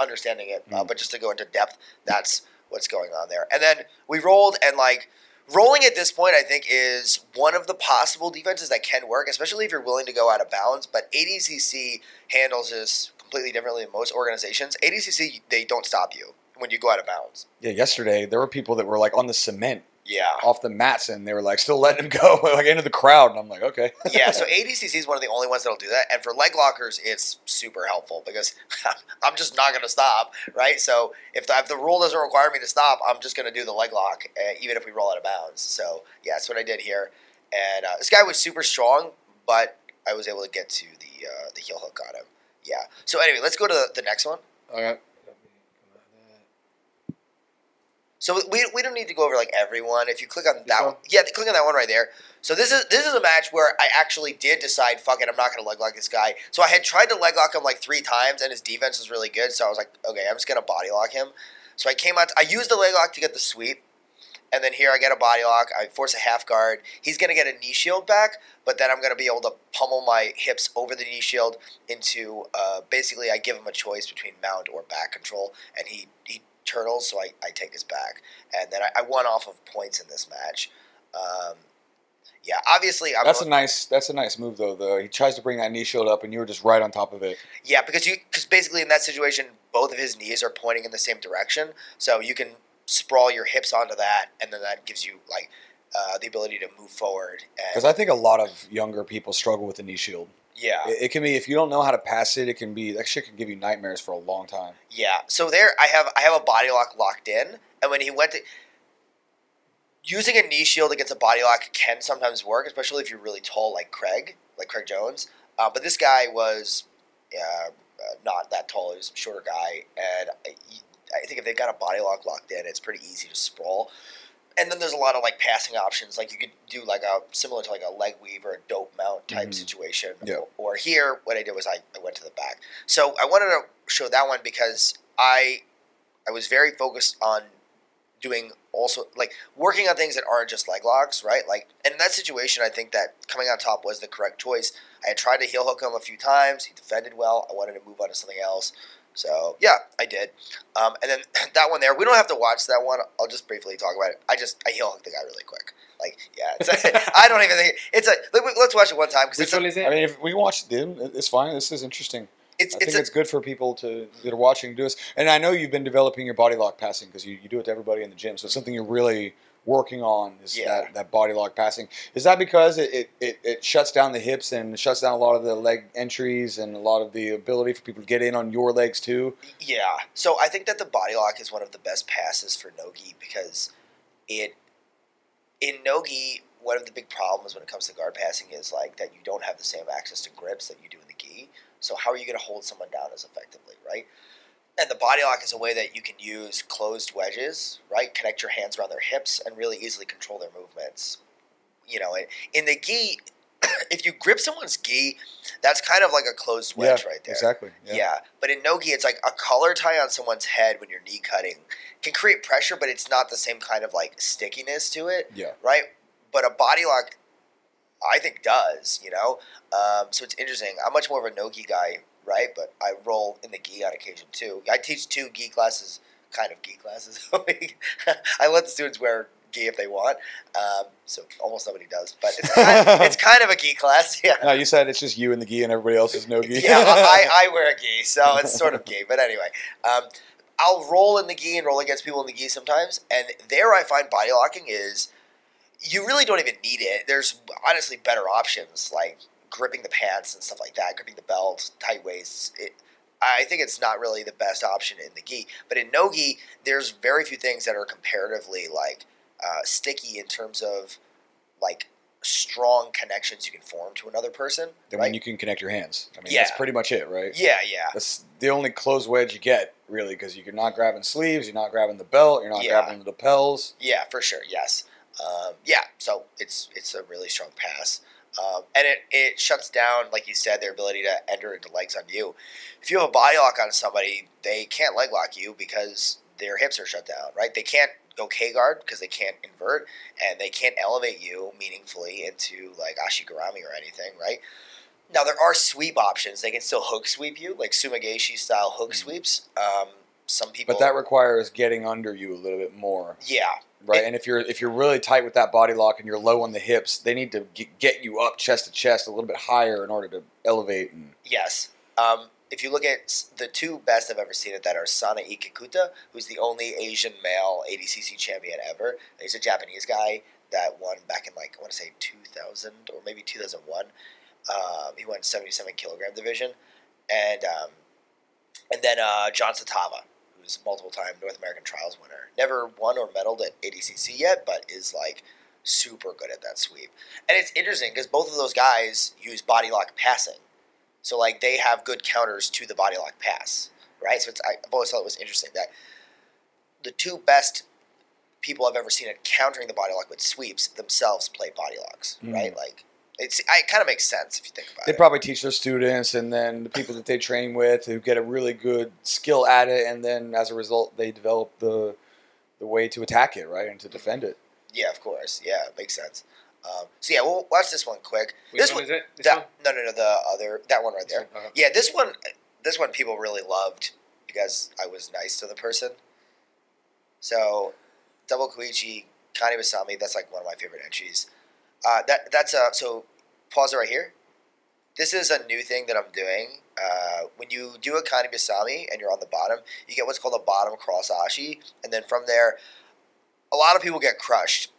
understanding it, uh, Mhm. but just to go into depth, that's what's going on there. And then we rolled, and like rolling at this point, I think is one of the possible defenses that can work, especially if you're willing to go out of bounds. But ADCC handles this completely differently than most organizations. ADCC they don't stop you when you go out of bounds. Yeah, yesterday there were people that were like on the cement Yeah. off the mats and they were like still letting him go like into the crowd and I'm like, okay. yeah, so ADCC is one of the only ones that'll do that, and for leg lockers, it's super helpful because I'm just not going to stop, right? So if the, if the rule doesn't require me to stop, I'm just going to do the leg lock, uh, even if we roll out of bounds. So yeah, that's what I did here, and uh, this guy was super strong, but I was able to get to the uh, the heel hook on him. Yeah. So anyway, let's go to the, the next one. Okay. So we, we don't need to go over like everyone. If you click on that one? yeah, click on that one right there. So this is this is a match where I actually did decide, fuck it, I'm not gonna leg lock this guy. So I had tried to leg lock him like three times, and his defense was really good. So I was like, okay, I'm just gonna body lock him. So I came out. I used the leg lock to get the sweep, and then here I get a body lock. I force a half guard. He's gonna get a knee shield back, but then I'm gonna be able to pummel my hips over the knee shield into uh, basically I give him a choice between mount or back control, and he he turtles, so I, I take his back, and then I, I won off of points in this match. Um, yeah, obviously I'm That's a nice that's a nice move though. Though he tries to bring that knee shield up and you were just right on top of it. yeah because you because basically in that situation both of his knees are pointing in the same direction, so you can sprawl your hips onto that, and then that gives you like uh, the ability to move forward. Because I think a lot of younger people struggle with the knee shield. Yeah, It, it can be if you don't know how to pass it, it can be that shit can give you nightmares for a long time. Yeah. So there, I have I have a body lock locked in, and when he went to using a knee shield against a body lock can sometimes work, especially if you're really tall, like Craig, like Craig Jones. Uh, but this guy was uh, uh, not that tall; he was a shorter guy, and I, I think if they've got a body lock locked in, it's pretty easy to sprawl. And then there's a lot of like passing options, like you could do like a similar to like a leg weave or a dope mount type Mhm. situation. Yeah. Or, or here, what I did was I, I went to the back. So I wanted to show that one because I I was very focused on doing also like working on things that aren't just leg locks, right? Like, and in that situation, I think that coming on top was the correct choice. I had tried to heel hook him a few times. He defended well. I wanted to move on to something else. So yeah, I did. Um, and then that one there, we don't have to watch that one. I'll just briefly talk about it. I just I heel hooked the guy really quick. Like yeah, it's I don't even think it's a. let- Let's watch it one time because Which it's a, is it? I mean, if we watch them, it's fine. This is interesting. it's I it's think a, it's good for people to that are watching to do this. And I know you've been developing your body lock passing because you, you do it to everybody in the gym. So it's something you're really working on is Yeah. that, that body lock passing. Is that because it, it, it, it shuts down the hips and shuts down a lot of the leg entries and a lot of the ability for people to get in on your legs too? Yeah. So I think that the body lock is one of the best passes for Nogi because it in Nogi, one of the big problems when it comes to guard passing is like that you don't have the same access to grips that you do in the gi. So how are you going to hold someone down as effectively, right? And the body lock is a way that you can use closed wedges, right? Connect your hands around their hips and really easily control their movements. You know, in- the gi, if you grip someone's gi, that's kind of like a closed wedge right there. Exactly. Yeah. but in nogi, it's like a collar tie on someone's head when you're knee cutting can create pressure, but it's not the same kind of like stickiness to it, Yeah. right? But a body lock, I think, does. You know, um, so it's interesting. I'm much more of a nogi guy, right? But I roll in the gi on occasion too. I teach two gi classes, kind of gi classes. I let the students wear gi if they want, um, so almost nobody does. But it's kind of, it's kind of a gi class, yeah. No, you said it's just you and the gi and everybody else is no gi. yeah, I, I wear a gi, so it's sort of gi. But anyway, um, I'll roll in the gi and roll against people in the gi sometimes, and there I find body locking is you really don't even need it. There's honestly better options like gripping the pants and stuff like that, gripping the belt, tight waists. It, I think it's not really the best option in the gi, but in no gi, there's very few things that are comparatively like uh, sticky in terms of like strong connections you can form to another person. Then right? when you can connect your hands. I mean, Yeah. that's pretty much it, right? yeah, yeah. That's the only close wedge you get, really, because you're not grabbing sleeves, you're not grabbing the belt, you're not Yeah. grabbing the lapels. Yeah, for sure. Yes. Um, yeah. So it's it's a really strong pass, um, and it it shuts down, like you said, their ability to enter into legs on you. If you have a body lock on somebody, they can't leg lock you because their hips are shut down. Right? They can't go K guard because they can't invert, and they can't elevate you meaningfully into like ashigarami or anything. Right? Now there are sweep options. They can still hook sweep you, like sumi gaeshi style hook Mhm. sweeps. Um, some people, But that requires getting under you a little bit more, yeah, right? And if you're if you're really tight with that body lock and you're low on the hips, they need to get, get you up chest to chest a little bit higher in order to elevate. And Yes. Um, if you look at the two best I've ever seen at that are Sanae Kikuta, who's the only Asian male ADCC champion ever. He's a Japanese guy that won back in like I want to say 2000 or maybe 2001. Um, he won 77 kilogram division, and um, and then uh, Jon Satava, who's multiple time North American Trials winner. Never won or medaled at ADCC yet, but is like super good at that sweep. And it's interesting because both of those guys use body lock passing. So like they have good counters to the body lock pass, right? So I've always thought it was interesting that the two best people I've ever seen at countering the body lock with sweeps themselves play body locks, Mm. right? Like it's it kind of makes sense if you think about They it. They probably teach their students, and then the people that they train with who get a really good skill at it, and then as a result, they develop the the way to attack it, right, and to defend it. yeah, of course. Yeah, it makes sense. Um, so yeah, we'll watch this one quick. Which this one is it? This that, one? No, no, no. The other that one right This there. one? Uh-huh. Yeah, this one, this one people really loved because I was nice to the person. So, double Koichi, Kani Basami, that's like one of my favorite entries. Uh, that that's uh, so pause it right here. This is a new thing that I'm doing. Uh, when you do a Kani Basami and you're on the bottom, you get what's called a bottom cross ashi, and then from there, a lot of people get crushed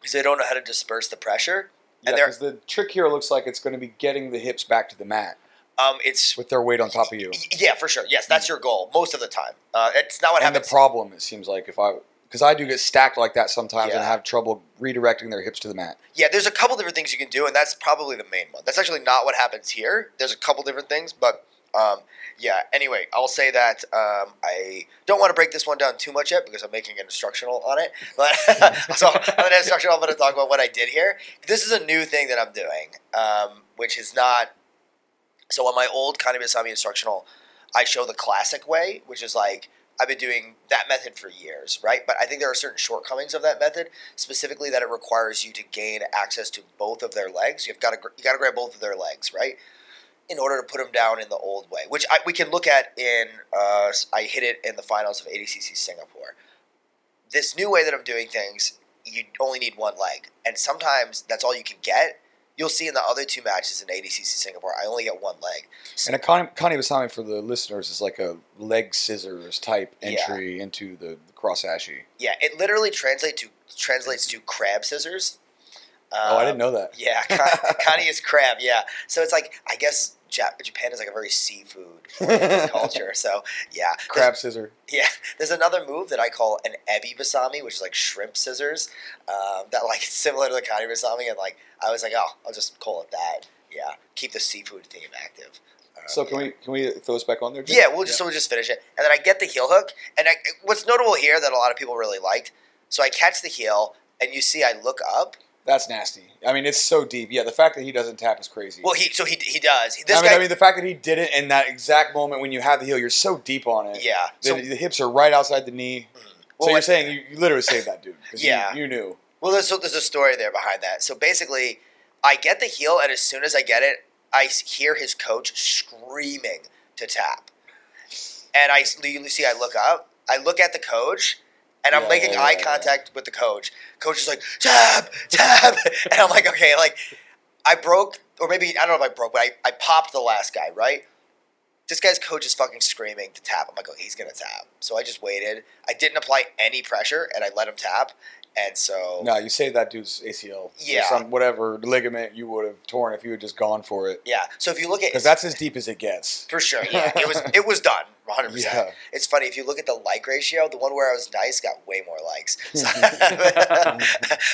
because they don't know how to disperse the pressure. Yeah, because the trick here looks like it's going to be getting the hips back to the mat Um, it's with their weight on top of you. Yeah, for sure. Yes, that's your goal most of the time. Uh, it's not what And the problem, it seems like, if I because I do get stacked like that sometimes and Yeah. have trouble redirecting their hips to the mat. yeah, there's a couple different things you can do, and that's probably the main one. That's actually not what happens here. There's a couple different things, but um, yeah. Anyway, I'll say that um, I don't want to break this one down too much yet because I'm making an instructional on it. But so on an instructional, I'm going to talk about what I did here. This is a new thing that I'm doing, um, which is not. So on my old kind of Kani Basami instructional, I show the classic way, which is like I've been doing that method for years, right? But I think there are certain shortcomings of that method, specifically that it requires you to gain access to both of their legs. You've got to you got to grab both of their legs, right? In order to put them down in the old way, which I, we can look at in uh, I hit it in the finals of ADCC Singapore. This new way that I'm doing things, you only need one leg, and sometimes that's all you can get. You'll see in the other two matches in ADCC Singapore, I only get one leg. And a Kani Kani Basami for the listeners is like a leg scissors type Yeah. entry into the, the cross ashi. Yeah, it literally translates to translates to crab scissors. oh, I Um, didn't know that. Yeah, Kani is crab. Yeah, so it's like I guess Japan is like a very seafood culture. So yeah, Crab scissor. Yeah, there's another move that I call an ebi basami, which is like shrimp scissors. Um, that like it's similar to the kani basami, and like I was like, oh, I'll just call it that. Yeah, keep the seafood theme active. Um, So can yeah. we can we throw this back on there? Jim? Yeah, we'll just so we'll just finish it, and then I get the heel hook, and I, what's notable here that a lot of people really liked. So I catch the heel, and you see I look up. That's nasty. I mean, it's so deep. Yeah, the fact that he doesn't tap is crazy. Well, he so he he does. This I mean, guy, I mean, the fact that he did it in that exact moment when you have the heel, you're so deep on it. yeah. The, So the hips are right outside the knee. Mm. well, so you're saying you, you literally saved that dude. Yeah. You, knew. Well, there's, so there's a story there behind that. So basically, I get the heel, and as soon as I get it, I hear his coach screaming to tap. And I you see, I look up, I look at the coach, and I'm Yeah, making yeah, eye contact with the coach. Coach is like, tap, tap. and I'm like, okay, like, I broke, or maybe, I don't know if I broke, but I, I popped the last guy, right? This guy's coach is fucking screaming to tap. I'm like, oh, he's gonna tap. So I just waited. I didn't apply any pressure, and I let him tap. And so No, you saved that dude's ACL. Or Yeah. Some, whatever ligament you would have torn if you had just gone for it. Yeah. So if you look at Because that's as deep as it gets. for sure, yeah, it was it was done, one hundred percent. Yeah. It's funny if you look at the like ratio, the one where I was nice got way more likes. So-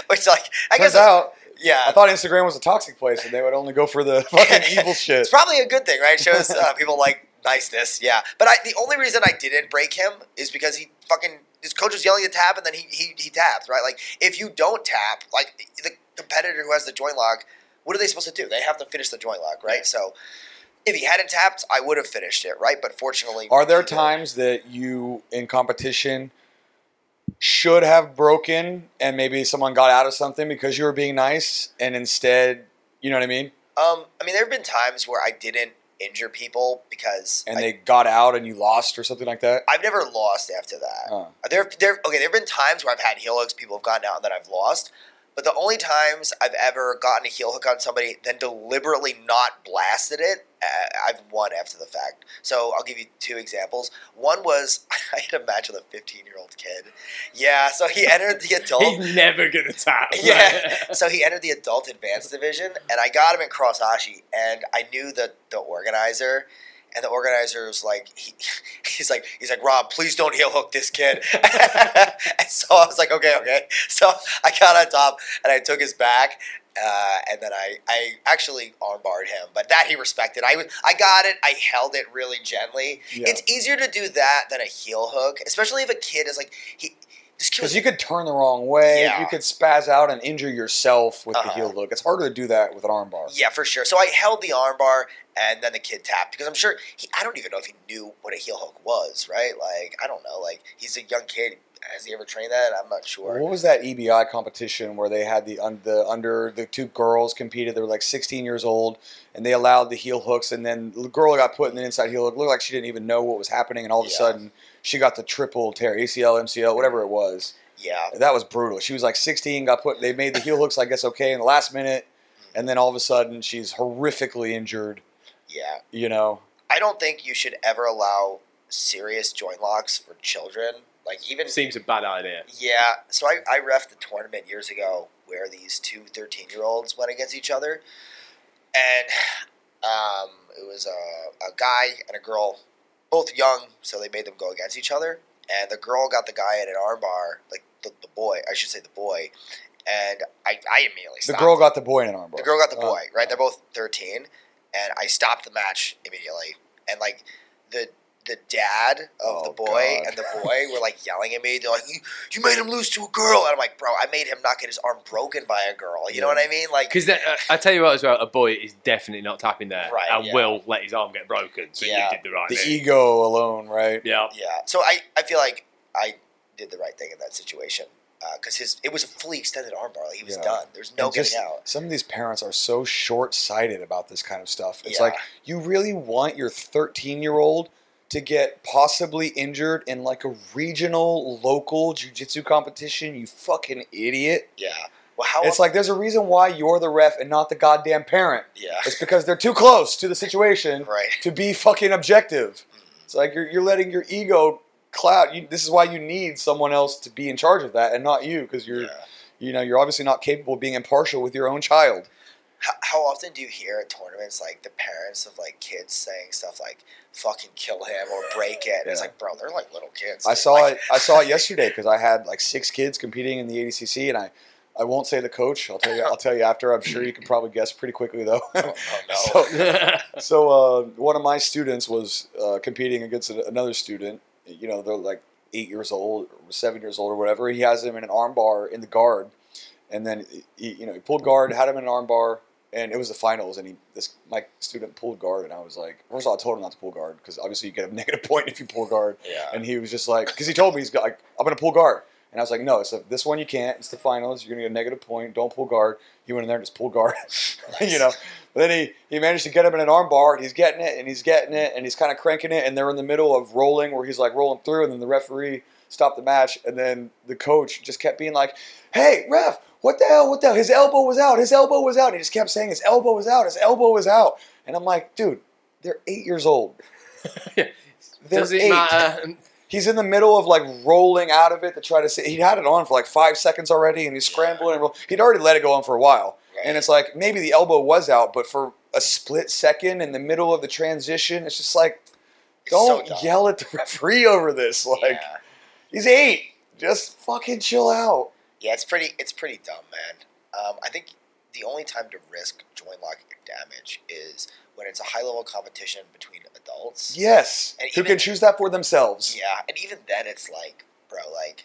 Which like I guess Turns out, yeah, I thought Instagram was a toxic place and they would only go for the fucking evil shit. it's probably a good thing, right? It shows uh, people like niceness. Yeah, but I the only reason I didn't break him is because he fucking his coach was yelling to tap and then he he he tapped right. Like if you don't tap, like the competitor who has the joint lock, what are they supposed to do? They have to finish the joint lock, right? So. If he hadn't tapped, I would have finished it, right? But fortunately, Are there times that you, in competition, should have broken and maybe someone got out of something because you were being nice and instead, you know what I mean? Um, I mean, there have been times where I didn't injure people because And I, they got out and you lost or something like that? I've never lost after that. Uh, There, there. Okay, there have been times where I've had heel hooks, people have gotten out, and then I've lost. But the only times I've ever gotten a heel hook on somebody, then deliberately not blasted it, I've won after the fact. So I'll give you two examples. One was I had a match with a 15 year old kid. Yeah, so he entered the adult. He's never gonna tap. Yeah. so he entered the adult advanced division, and I got him in cross ashi, and I knew the the organizer. And the organizer was like, he, he's like, he's like, Rob, please don't heel hook this kid. and so I was like, okay, okay. So I got on top and I took his back, uh, and then I, I actually armbarred him, but that he respected. I, I got it. I held it really gently. Yeah. It's easier to do that than a heel hook, especially if a kid is like he. Because you could turn the wrong way, Yeah. you could spaz out and injure yourself with the Uh-huh. heel hook. It's harder to do that with an armbar. Yeah, for sure. So I held the armbar, and then the kid tapped because I'm sure he. I don't even know if he knew what a heel hook was. Right? Like I don't know. Like he's a young kid. Has he ever trained that? I'm not sure. What was that EBI competition where they had the un, the under the two girls competed? They were like 16 years old, and they allowed the heel hooks, and then the girl got put in the inside heel hook. Looked like she didn't even know what was happening, and all of a Yeah. sudden she got the triple tear, ACL, MCL, whatever it was. Yeah. That was brutal. She was like 16, got put. They made the heel hooks, I guess, okay in the last minute, and then all of a sudden she's horrifically injured. Yeah. You know, I don't think you should ever allow serious joint locks for children. Like even Seems a bad idea. Yeah, so I, I refed the tournament years ago where these two 13 year olds went against each other. And um, it was a, a guy and a girl, both young, so they made them go against each other. And the girl got the guy at an armbar, like the, the boy, I should say the boy. And I, I immediately the girl got the boy in an armbar. The girl got the Oh. boy, right? They're both 13. And I stopped the match immediately. And like the the dad of Oh, the boy God. and the boy were like yelling at me. They're like, you, you made him lose to a girl. And I'm like, bro, I made him not get his arm broken by a girl. You know what I mean? Like, Because uh, I tell you what, as well, a boy is definitely not tapping there, Right, and yeah. will let his arm get broken. So Yeah. you did the right The thing. ego alone, right? yeah. yeah. So I, I feel like I did the right thing in that situation. Because his it was a fully extended armbar. Like, he was Yeah. done. There's no And just- getting out. Some of these parents are so short sighted about this kind of stuff. It's Yeah. like, you really want your 13 year old to get possibly injured in like a regional, local jujitsu competition? You fucking idiot. Yeah. Well, how? It's like, there's a reason why you're the ref and not the goddamn parent. yeah. It's because they're too close to the situation Right. to be fucking objective. It's like you're, you're letting your ego cloud. You, this is why you need someone else to be in charge of that and not you because you're, Yeah. you know, you're obviously not capable of being impartial with your own child. How, how often do you hear at tournaments like the parents of like kids saying stuff like "fucking kill him" or "break it"? And It's like, bro, they're like little kids. I saw Like, it. I saw it yesterday because I had like six kids competing in the ADCC, and I, I won't say the coach. I'll tell you. I'll tell you after. I'm sure you can probably guess pretty quickly though. Oh, oh, no. so, so uh, one of my students was uh, competing against another student. You know, they're like eight years old, or seven years old, or whatever. He has him in an armbar in the guard, and then he, you know, he pulled guard, had him in an armbar, and it was the finals. And he, this my student pulled guard, and I was like, first of all, I told him not to pull guard because obviously you get a negative point if you pull guard. yeah. And he was just like, because he told me he's got, like, I'm gonna pull guard, and I was like, no, so this one you can't. It's the finals. You're gonna get a negative point. Don't pull guard. He went in there and just pulled guard, you know. But then he he managed to get him in an armbar, and he's getting it, and he's getting it, and he's kind of cranking it, and they're in the middle of rolling where he's like rolling through, and then the referee stopped the match, and then the coach just kept being like, hey, ref. What the hell? What the hell? His elbow was out. His elbow was out. He just kept saying his elbow was out. His elbow was out. And I'm like, dude, they're eight years old. They're Does eight matter? Uh, he's in the middle of like rolling out of it to try to see. He had it on for like five seconds already, and he's scrambling and roll. He'd already let it go on for a while, and it's like maybe the elbow was out, but for a split second in the middle of the transition, it's just like don't dumb. yell at the referee over this. Like yeah. he's eight, just fucking chill out. Yeah, it's pretty. It's pretty dumb, man. Um, I think the only time to risk joint lock damage is when it's a high level competition between adults. Yes, And who even- can choose that for themselves. Yeah, and even then, it's like, bro, like,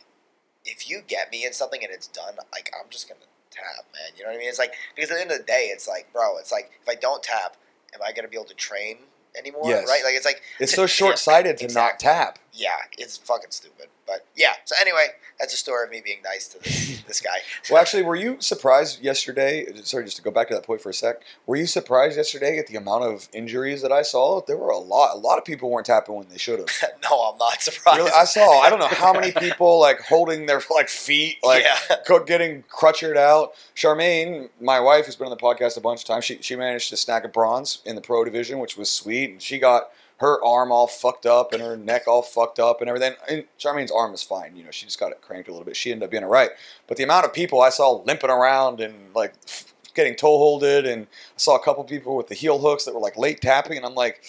if you get me in something and it's done, like, I'm just gonna tap, man. You know what I mean? It's like because at the end of the day, it's like, bro, it's like if I don't tap, am I gonna be able to train anymore? Yes. Right? Like, it's like It's so short sighted to not tap. Yeah, it's fucking stupid. But yeah. So anyway, that's a story of me being nice to this this guy. Well, actually, were you surprised yesterday? Sorry, just to go back to that point for a sec. Were you surprised yesterday at the amount of injuries that I saw? There were a lot. A lot of people weren't tapping when they should have. no, I'm not surprised. Really, I saw. I don't know how many people like holding their like feet, like yeah. getting crutchered out. Charmaine, my wife, who's been on the podcast a bunch of times, she she managed to snag a bronze in the pro division, which was sweet, and she got her arm all fucked up and her neck all fucked up and everything. And Charmaine's arm was fine, you know, she just got it cranked a little bit. She ended up being all right. But the amount of people I saw limping around and like getting toe holded, and I saw a couple people with the heel hooks that were like late tapping, and I'm like,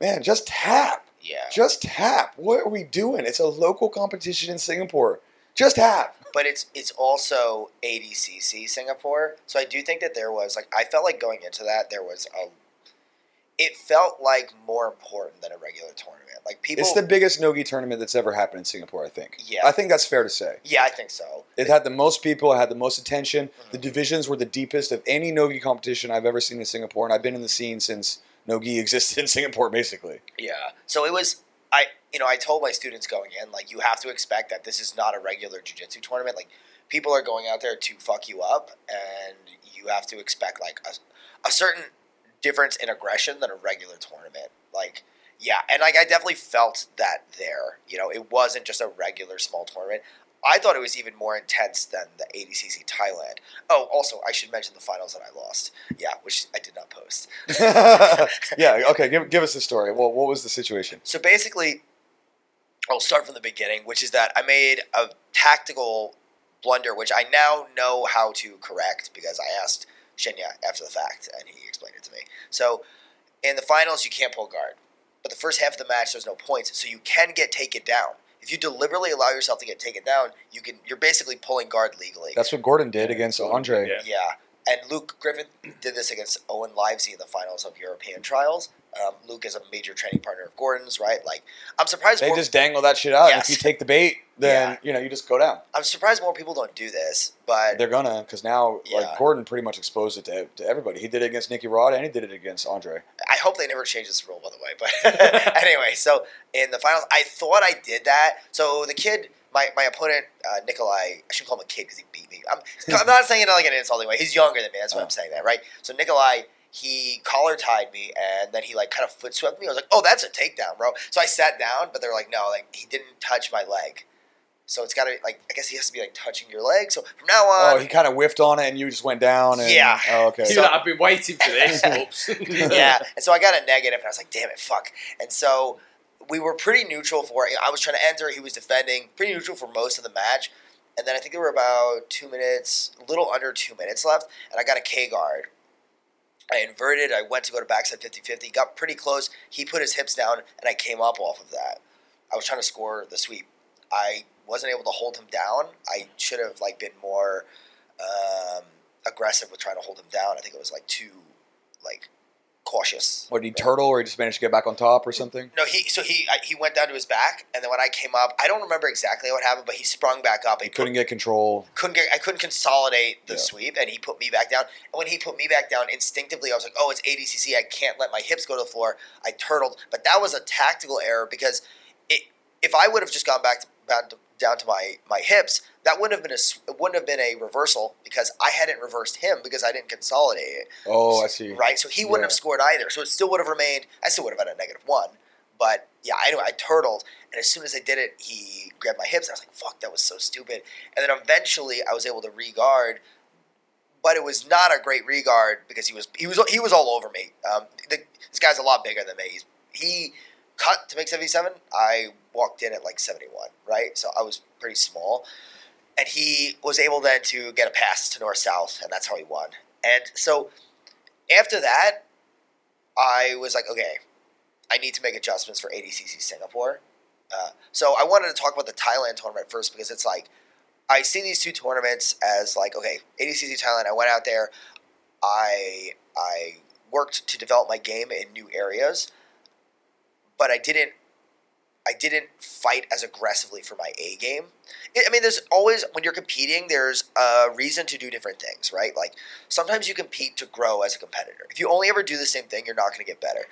man, just tap. Yeah. Just tap. What are we doing? It's a local competition in Singapore. Just tap. but it's it's also ADCC Singapore. So I do think that there was like I felt like going into that there was a it felt like more important than a regular tournament. Like people It's the biggest nogi tournament that's ever happened in Singapore, I think. Yeah. I think that's fair to say. Yeah, I think so. It had the most people, it had the most attention. The Mhm. divisions were the deepest of any nogi competition I've ever seen in Singapore, and I've been in the scene since nogi existed in Singapore, basically. Yeah. So it was I you know, I told my students going in, like you have to expect that this is not a regular jujitsu tournament. Like people are going out there to fuck you up and you have to expect like a, a certain difference in aggression than a regular tournament. Like yeah, and like I definitely felt that there. You know, it wasn't just a regular small tournament. I thought it was even more intense than the ADCC Thailand. Oh, also, I should mention the finals that I lost. Yeah, which I did not post. yeah, okay, give, give us the story. Well, what was the situation? So basically, I'll start from the beginning, which is that I made a tactical blunder, which I now know how to correct because I asked Shinya after the fact and he explained it to me. So in the finals, you can't pull guard, but the first half of the match, there's no points, so you can get taken down. If you deliberately allow yourself to get taken down, you can. You're basically pulling guard legally. That's what Gordon did against Andre. Yeah. Yeah, and Luke Griffin did this against Owen Livesey in the finals of European trials. Um, Luke is a major training partner of Gordon's, right? Like, I'm surprised. They more, just dangle that shit out. Yes. If you take the bait, then Yeah. you know you just go down. I'm surprised more people don't do this, but They're gonna because now Yeah. like Gordon pretty much exposed it to, to everybody. He did it against Nicky Rod and he did it against Andre. I hope they never change this rule, by the way. But anyway, so in the finals, I thought I did that. So the kid, my, my opponent, uh, Nikolai, I shouldn't call him a kid because he beat me. I'm, I'm not saying it like in an insulting way. He's younger than me. That's why Oh. I'm saying that, right? So Nikolai, he collar tied me and then he like kind of foot swept me. I was like, oh, that's a takedown, bro. So I sat down, but they're like, no, like he didn't touch my leg. So it's got to be like, I guess he has to be like touching your leg. So from now on, Oh, he kind of whiffed on it and you just went down. And, Yeah. Oh, okay. You're like, I've been waiting for this. Oops. yeah. And so I got a negative, and I was like, damn it, fuck. And so we were pretty neutral for I was trying to enter, he was defending, pretty neutral for most of the match. And then I think there were about two minutes, a little under two minutes left, and I got a K guard. I inverted, I went to go to backside 50 50, got pretty close. He put his hips down, and I came up off of that. I was trying to score the sweep. I wasn't able to hold him down. I should have like been more um, aggressive with trying to hold him down. I think it was like too like cautious. What did he turtle or he just managed to get back on top or something? No, he so he I, he went down to his back, and then when I came up, I don't remember exactly what happened, but he sprung back up. He He couldn't get control. couldn't get I couldn't consolidate the Yeah. sweep, and he put me back down. And when he put me back down, instinctively I was like, "Oh, it's ADCC. I can't let my hips go to the floor." I turtled, but that was a tactical error because it if I would have just gone back to, down to down to my my hips, that wouldn't have been a wouldn't have been a reversal because I hadn't reversed him because I didn't consolidate it. Oh, I see. Right, so he wouldn't Yeah. have scored either. So it still would have remained. I still would have had a negative one. But yeah, I I turtled, and as soon as I did it, he grabbed my hips, and I was like, "Fuck, that was so stupid." And then eventually, I was able to regard, but it was not a great regard because he was he was he was all over me. Um, the, this guy's a lot bigger than me. He's, he cut to make seventy seven. I walked in at like seventy one, right? So I was pretty small, and he was able then to get a pass to north south, and that's how he won. And so after that, I was like, okay, I need to make adjustments for ADCC Singapore. Uh, so I wanted to talk about the Thailand tournament first because it's like I see these two tournaments as like okay, ADCC Thailand. I went out there, I I worked to develop my game in new areas, but I didn't I didn't fight as aggressively for my A game. I mean, there's always when you're competing, there's a reason to do different things, right? Like sometimes you compete to grow as a competitor. If you only ever do the same thing, you're not going to get better.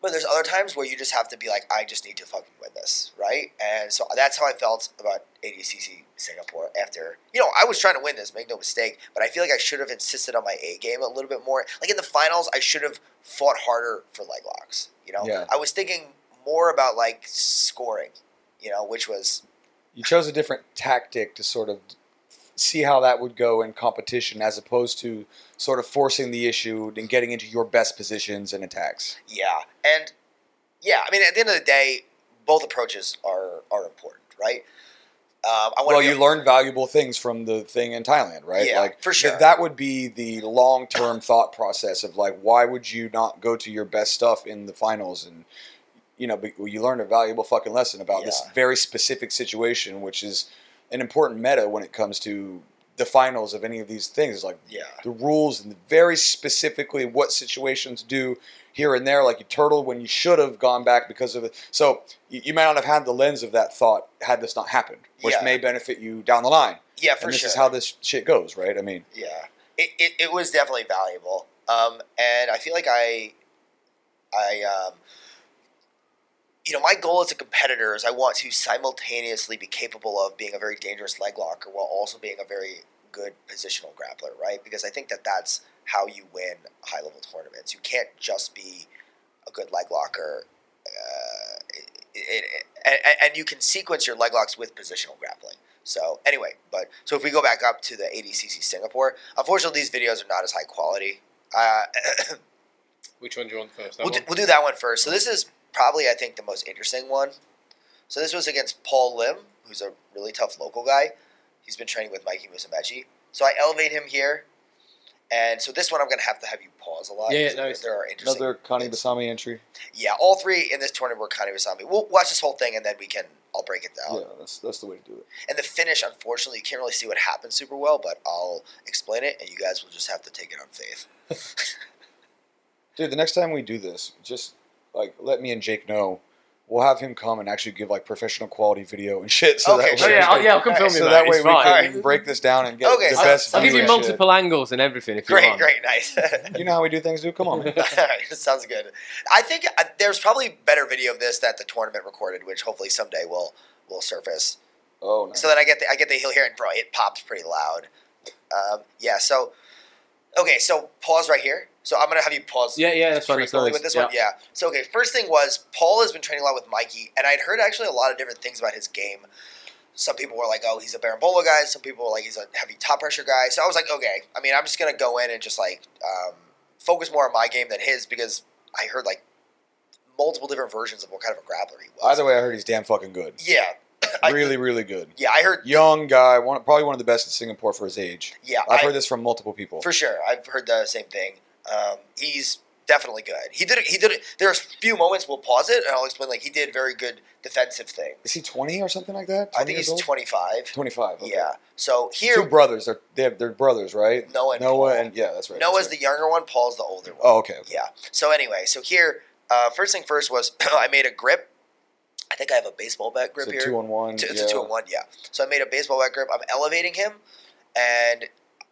But there's other times where you just have to be like, I just need to fucking win this, right? And so that's how I felt about ADCC Singapore after, you know, I was trying to win this, make no mistake, but I feel like I should have insisted on my A game a little bit more. Like in the finals, I should have fought harder for leg locks, you know? Yeah. I was thinking more about like scoring, you know, which was, You chose a different tactic to sort of see how that would go in competition, as opposed to sort of forcing the issue and getting into your best positions and attacks. yeah. And yeah, I mean, at the end of the day, both approaches are, are important, right? Um, I Well, you learn valuable things from the thing in Thailand, right? Yeah, like for th- sure. that would be the long term thought process of like, why would you not go to your best stuff in the finals and you know, you learned a valuable fucking lesson about this very specific situation, which is an important meta when it comes to the finals of any of these things. It's like Yeah. the rules and very specifically what situations do here and there. Like you turtled when you should have gone back because of it. So you, you may not have had the lens of that thought had this not happened, which Yeah. may benefit you down the line. Yeah, for sure. and this sure. is how this shit goes, right? I mean, Yeah, it, it, it was definitely valuable, um, and I feel like I, I, um, you know, my goal as a competitor is I want to simultaneously be capable of being a very dangerous leg locker while also being a very good positional grappler, right? Because I think that that's how you win high level tournaments. You can't just be a good leg locker. Uh, it, it, it, and, and you can sequence your leg locks with positional grappling. So anyway, but so if we go back up to the ADCC Singapore, unfortunately these videos are not as high quality. Uh, Which one do you want first? We'll, do, we'll do that one first. So this is probably I think the most interesting one. So this was against Paul Lim, who's a really tough local guy. He's been training with Mikey Musumeci. So I elevate him here, and so this one I'm gonna have to have you pause a lot. Yeah, yeah, no, there are interesting. another Kani Basami entry. Yeah, all three in this tournament were Kani Basami. We'll watch this whole thing and then we can. I'll break it down. Yeah, that's that's the way to do it. And the finish, unfortunately, you can't really see what happens super well, but I'll explain it, and you guys will just have to take it on faith. Dude, the next time we do this, just like let me and Jake know. We'll have him come and actually give like professional quality video and shit. So Okay, that Oh way, yeah, yeah, I can film you. so that way we fine. can, break this down and get Okay, the I'll- best. I'll give you and shit. multiple angles and everything if you Great, want. great, nice. You know how we do things, dude. Come on, man. All right, that sounds good. I think uh, there's probably better video of this that the tournament recorded, which hopefully someday will will surface. Oh, nice. So then I get the I get the heel here, and bro, it pops pretty loud. Um, yeah. So okay, so pause right here. So I'm gonna have you pause. Yeah, yeah, that's fine. That's frequently nice. with this yeah. one. Yeah. So okay, first thing was Paul has been training a lot with Mikey, and I'd heard actually a lot of different things about his game. Some people were like, "Oh, he's a Berimbolo guy." Some people were like, "He's a heavy top pressure guy." So I was like, "Okay." I mean, I'm just gonna go in and just like um, focus more on my game than his because I heard like multiple different versions of what kind of a grappler he was. Either way, I heard he's damn fucking good. yeah, I- really, really good. yeah, I heard. Young guy, one probably one of the best in Singapore for his age. Yeah, I've I- heard this from multiple people. For sure, I've heard the same thing. Um, he's definitely good. He did it. He did it. There a few moments we'll pause it, and I'll explain. Like he did very good defensive thing. Is he twenty or something like that? I think he's old? 25. Twenty-five. okay. Yeah. So here, Two brothers. They're they have, they're brothers, right? Noah and Noah Paul. and yeah, that's right. Noah's that's the younger one. Paul's the older one. Oh, okay. okay. Yeah. So anyway, so here, uh, first thing first was I made a grip. I think I have a baseball bat grip So here. two on one. Two- It's yeah. a two and one, yeah. So I made a baseball bat grip. I'm elevating him, and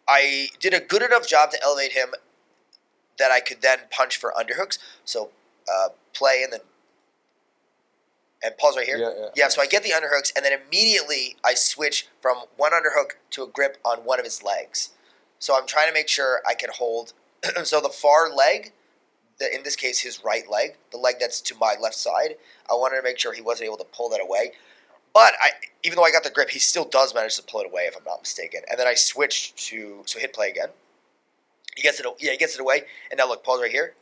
I did a good enough job to elevate him that I could then punch for underhooks. So uh, play and then and pause right here. Yeah, yeah. Yeah, so I get the underhooks, and then immediately I switch from one underhook to a grip on one of his legs. So I'm trying to make sure I can hold. so the far leg, the, in this case his right leg, the leg that's to my left side, I wanted to make sure he wasn't able to pull that away. But I, even though I got the grip, he still does manage to pull it away, if I'm not mistaken. And then I switched to so hit play again. He gets it. Yeah, he gets it away. And now look, pause right here.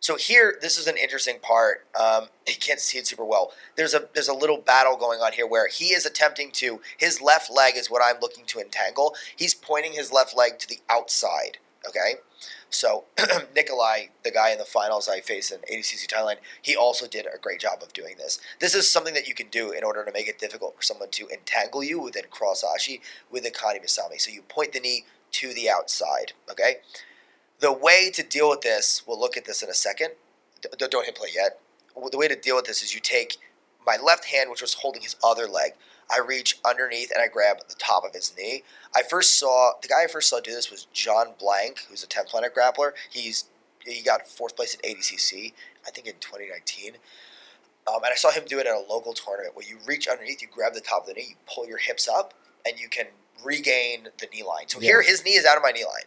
So here, this is an interesting part. Um, you can't see it super well. There's a there's a little battle going on here where he is attempting to his left leg is what I'm looking to entangle. He's pointing his left leg to the outside. Okay, so Nikolai, the guy in the finals I faced in ADCC Thailand, he also did a great job of doing this. This is something that you can do in order to make it difficult for someone to entangle you within cross ashi with a kani basami. So you point the knee to the outside. Okay. The way to deal with this, we'll look at this in a second. D- don't hit play yet. The way to deal with this is you take my left hand, which was holding his other leg. I reach underneath and I grab the top of his knee. I first saw the guy I first saw do this was Jon Blank, who's a 10 planet grappler. He's he got fourth place at ADCC, I think in 2019. Um, and I saw him do it at a local tournament where you reach underneath, you grab the top of the knee, you pull your hips up, and you can regain the knee line. So here, his knee is out of my knee line.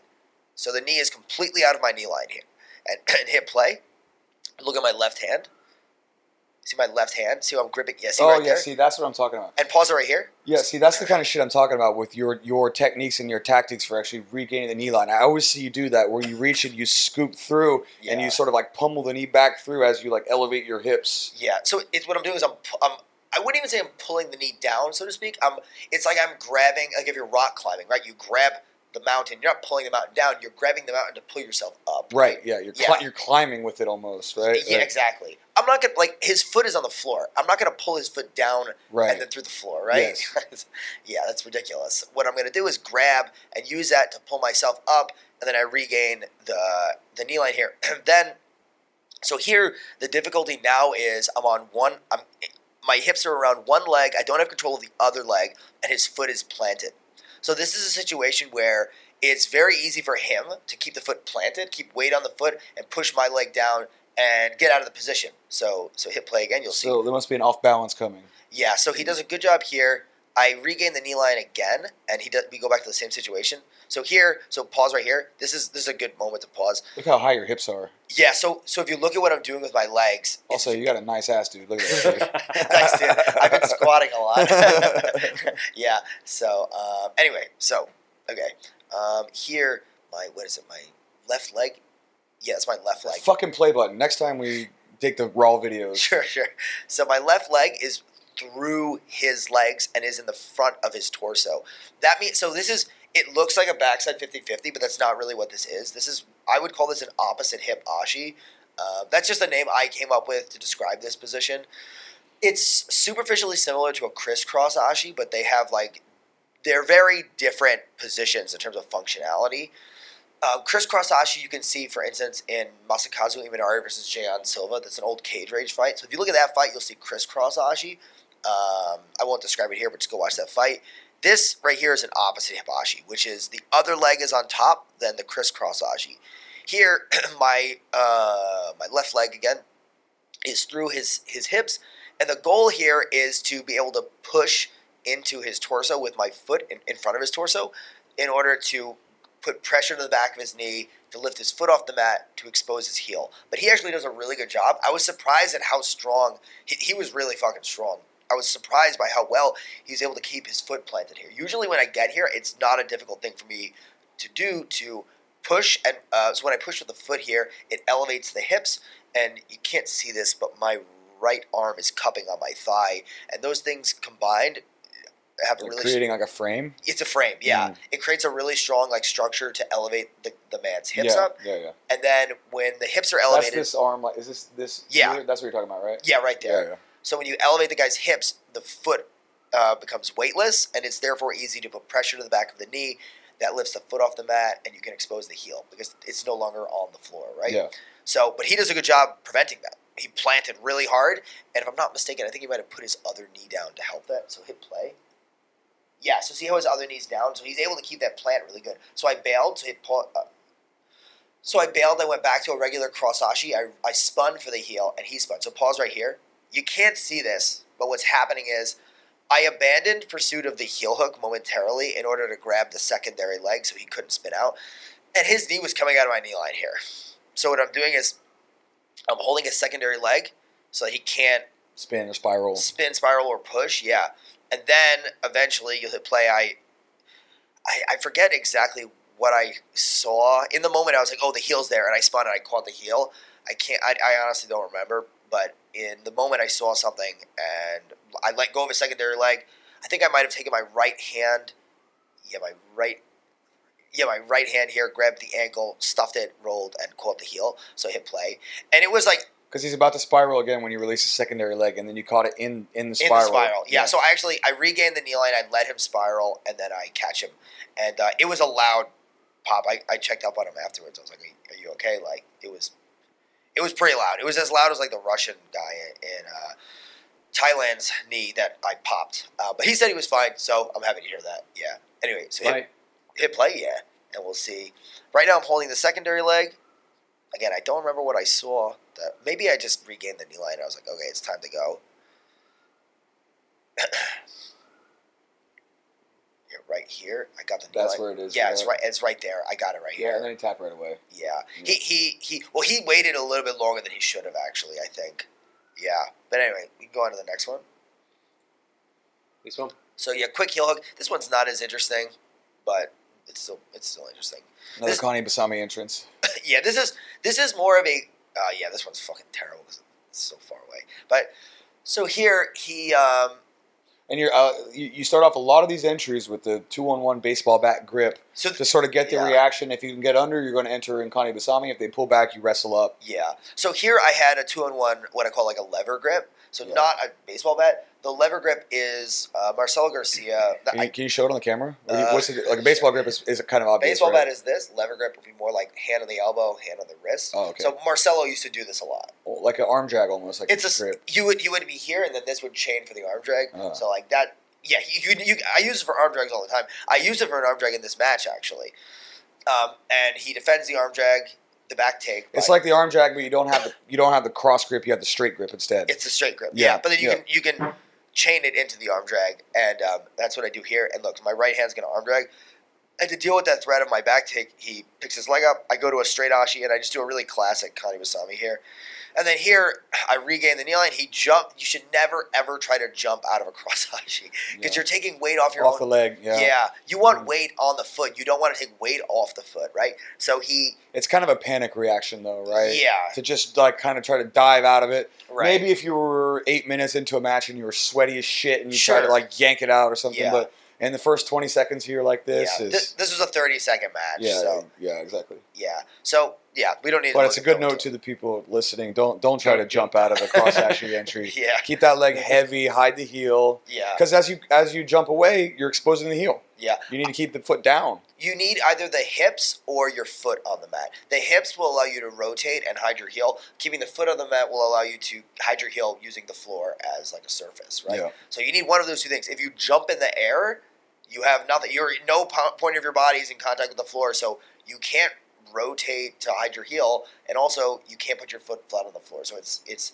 So the knee is completely out of my knee line here. And, and hit play. Look at my left hand. See my left hand? See how I'm gripping? Yes. Yeah, oh right yeah, there? see that's what I'm talking about. And pause it right here. Yeah, see that's the kind of shit I'm talking about with your your techniques and your tactics for actually regaining the knee line. I always see you do that where you reach it, you scoop through, and you sort of like pummel the knee back through as you like elevate your hips. Yeah. So it's what I'm doing is I'm, I'm I wouldn't even say I'm pulling the knee down, so to speak. I'm it's like I'm grabbing like if you're rock climbing, right? You grab the mountain. You're not pulling the mountain down. You're grabbing the mountain to pull yourself up. Right. Yeah. You're Yeah. You're climbing with it almost. Right. Yeah, Like- exactly. I'm not gonna like his foot is on the floor. I'm not gonna pull his foot down Right. and then through the floor, right? Yes. yeah, that's ridiculous. What I'm gonna do is grab and use that to pull myself up, and then I regain the the knee line here. then, so here the difficulty now is I'm on one. I'm my hips are around one leg. I don't have control of the other leg, and his foot is planted. So this is a situation where it's very easy for him to keep the foot planted, keep weight on the foot, and push my leg down and get out of the position. So so hit play again. You'll see. So there must be an off balance coming. Yeah, so he does a good job here. I regain the knee line again, and he does, we go back to the same situation. So here, so pause right here. This is this is a good moment to pause. Look how high your hips are. Yeah, so so if you look at what I'm doing with my legs, Also, you got a nice ass, dude. Look at that. Thanks, dude. I've been squatting a lot. yeah. So um, anyway, so okay. Um, here, my what is it? My left leg. Yeah, it's my left leg. Fucking play button. Next time we take the raw videos. Sure, sure. So my left leg is through his legs and is in the front of his torso. That means so this is it looks like a backside 50-50, but that's not really what this is. This is I would call this an opposite hip ashi. Uh, that's just a name I came up with to describe this position. It's superficially similar to a crisscross ashi, but they have like they're very different positions in terms of functionality. Um, crisscross ashi you can see, for instance, in Masakazu Imanari versus Jayon Silva. That's an old cage rage fight. So if you look at that fight, you'll see crisscross ashi. Um, I won't describe it here, but just go watch that fight. This right here is an opposite hip ashi, which is the other leg is on top, then the crisscross ashi. Here, my uh, my left leg again is through his his hips, and the goal here is to be able to push into his torso with my foot in, in front of his torso in order to put pressure to the back of his knee to lift his foot off the mat to expose his heel. But he actually does a really good job. I was surprised at how strong he, he was. Really fucking strong. I was surprised by how well he's able to keep his foot planted here. Usually, when I get here, it's not a difficult thing for me to do to push. And uh, so when I push with the foot here, it elevates the hips, and you can't see this, but my right arm is cupping on my thigh, and those things combined have a Like really creating like a frame. it's a frame, yeah. Mm. It creates a really strong like structure to elevate the, the man's hips yeah, up, Yeah, yeah. and then when the hips are elevated, That's this arm. Like, is this this? Yeah. That's what you're talking about, right? yeah, right there. Yeah, yeah. So when you elevate the guy's hips, the foot uh, becomes weightless, and it's therefore easy to put pressure to the back of the knee. That lifts the foot off the mat, and you can expose the heel because it's no longer on the floor, right? Yeah. So, but he does a good job preventing that. He planted really hard, and if I'm not mistaken, I think he might have put his other knee down to help that. So hit play. Yeah, so see how his other knee's down, so he's able to keep that plant really good. So I bailed, so hit pull. Uh, so I bailed. I went back to a regular crossashi. I I spun for the heel, and he spun. So pause right here. You can't see this, but what's happening is I abandoned pursuit of the heel hook momentarily in order to grab the secondary leg, so he couldn't spin out. And his knee was coming out of my knee line here. So what I'm doing is I'm holding his secondary leg so that he can't Spin or spiral. spin, spiral, or push. Yeah, and then eventually you'll hit play. I, I, I forget exactly what I saw in the moment. I was like, "Oh, the heel's there," and I spun and I caught the heel. I can't. I, I honestly don't remember, but in the moment I saw something and I let go of a secondary leg. I think I might have taken my right hand. Yeah, my right. Yeah, my right hand here grabbed the ankle, stuffed it, rolled, and caught the heel. So I hit play, and it was like Because he's about to spiral again when you release his secondary leg, and then you caught it in in the in spiral. the spiral. Yeah. So I actually I regained the knee line. I let him spiral, and then I catch him, and uh, it was a loud pop. I, I checked up on him afterwards. I was like, "Are you okay?" Like it was, it was pretty loud. It was as loud as like the Russian guy in uh, Thailand's knee that I popped. Uh, but he said he was fine, so I'm happy to hear that. Yeah. Anyway, so hit, hit play, yeah, and we'll see. Right now, I'm holding the secondary leg. again, I don't remember what I saw. That maybe I just regained the knee line. I was like, okay, it's time to go. yeah, right here. I got the That's line. where it is, Yeah, it's right. It's right there. I got it right Yeah, here. Yeah, and then he tapped right away. Yeah. Yeah. He he he. Well, he waited a little bit longer than he should have. Actually, I think. Yeah. But anyway, we can go on to the next one. This one. So yeah, quick heel hook. This one's not as interesting, but it's still it's still interesting. Another This- Kani Basami entrance. yeah, this is this is more of a. Uh, yeah, this one's fucking terrible because it's so far away. But so here he. Um, And you're uh, you, you start off a lot of these entries with the two on one baseball bat grip so to sort of get the Yeah. reaction. If you can get under, you're going to enter in Kani Basami. If they pull back, you wrestle up. Yeah. So here I had a two on one, what I call like a lever grip. So Yeah. not a baseball bat. The lever grip is uh, Marcelo Garcia. The- Can you, can you show it on the camera? Uh, What's it, like a baseball grip is, is kind of obvious. baseball right? bat is this. Lever grip would be more like hand on the elbow, hand on the wrist. Oh, okay. So Marcelo used to do this a lot. like an arm drag almost. Like It's a grip. you would you would be here, and then this would chain for the arm drag. Ah. So like that. Yeah, you, you, you, I use it for arm drags all the time. I used it for an arm drag in this match actually, um, and he defends the arm drag, the back take. It's like the arm drag, but you don't have the you don't have the cross grip. You have the straight grip instead. It's a straight grip. Yeah, Yeah, but then you yeah. can you can chain it into the arm drag, and um, that's what I do here. And look, my right hand's gonna arm drag. And to deal with that threat of my back take, he picks his leg up. I go to a straight ashi, and I just do a really classic Kani Basami here. And then here, I regain the knee line. He jumped. You should never ever try to jump out of a cross because Yeah. you're taking weight off your off the leg. Yeah. Yeah. you want Mm. weight on the foot. You don't want to take weight off the foot, right? So he, It's kind of a panic reaction though, right? yeah, To just like kind of try to dive out of it. right. Maybe if you were eight minutes into a match and you were sweaty as shit and you try to like yank it out or something, Yeah. but in the first twenty seconds here like this yeah. is This, this was a 30 second match. yeah, So yeah, exactly. yeah. So yeah, we don't need. But it's a good note to the people listening. Don't don't try to jump out of a cross ashi entry. Yeah, Keep that leg heavy, hide the heel. yeah, Because as you as you jump away, you're exposing the heel. yeah. You need to keep the foot down. You need either the hips or your foot on the mat. The hips will allow you to rotate and hide your heel. Keeping the foot on the mat will allow you to hide your heel using the floor as like a surface, right? Yeah. So you need one of those two things. If you jump in the air, you have nothing. You're no point of your body is in contact with the floor, so you can't rotate to hide your heel, and also you can't put your foot flat on the floor. So it's it's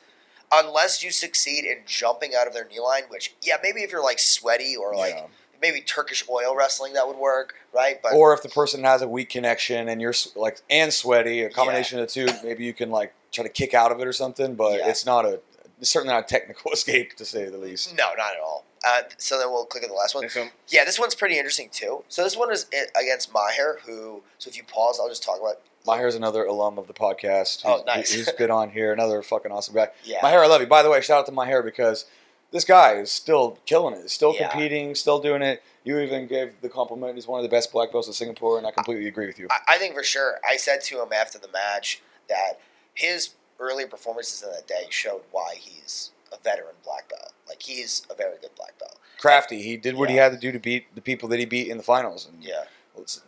unless you succeed in jumping out of their knee line, which yeah, maybe if you're like sweaty or like Yeah. maybe Turkish oil wrestling that would work, right? But Or if the person has a weak connection and you're like and sweaty, a combination of the two, maybe you can like try to kick out of it or something. But Yeah. it's not a it's certainly not a technical escape to say the least. no, not at all. Uh, so then we'll click on the last one. This one. Yeah, this one's pretty interesting too. So this one is against Maher, who. So if you pause, I'll just talk about. Maher's another alum of the podcast. Oh, He's- nice. He's been on here. Another fucking awesome guy. Yeah. Maher, I love you. By the way, shout out to Maher because this guy is still killing it. Still Yeah. competing. Still doing it. You even gave the compliment. He's one of the best black belts in Singapore, and I completely agree with you. I, I think for sure. I said to him after the match that his early performances in that day showed why he's a veteran black belt. Like he's a very good black belt. Crafty. He did what he had to do to beat the people that he beat in the finals. And Yeah.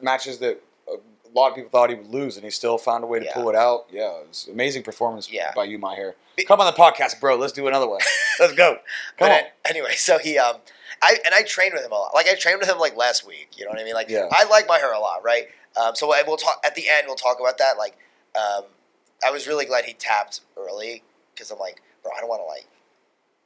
matches that a lot of people thought he would lose, and he still found a way to Yeah. pull it out. Yeah, it was amazing performance Yeah. by you, Maher. Come on the podcast, bro. Let's do another one. Let's go. Come But on. anyway, so he um I and I trained with him a lot. Like I trained with him like last week. You know what I mean? Like Yeah. I like Maher a lot, right? Um, so we'll talk at the end. We'll talk about that. Like um, I was really glad he tapped early because I'm like, bro, I don't want to like,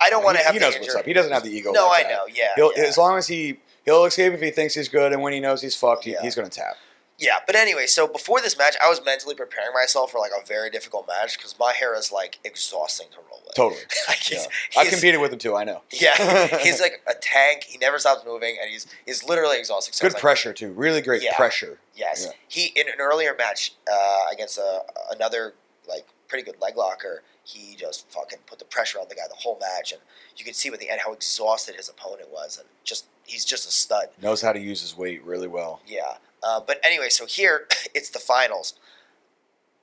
I don't want to have he the knows what's up. He doesn't have the ego. no, like I that. know. Yeah, He'll, yeah. As long as he he'll escape if he thinks he's good, and when he knows he's fucked, he, Yeah. he's going to tap. Yeah, but anyway, so before this match, I was mentally preparing myself for like a very difficult match because Maher is like exhausting to roll with. Totally. like he's, Yeah. I competed with him too. I know. Yeah, he's like a tank. He never stops moving, and he's he's literally exhausting. So Good like, pressure too. Really great Yeah. pressure. Yes, he in an earlier match uh, against a, another like pretty good leg locker, he just fucking put the pressure on the guy the whole match, and you could see by the end how exhausted his opponent was, and just he's just a stud. Knows how to use his weight really well. Yeah. Uh, but anyway, so here it's the finals.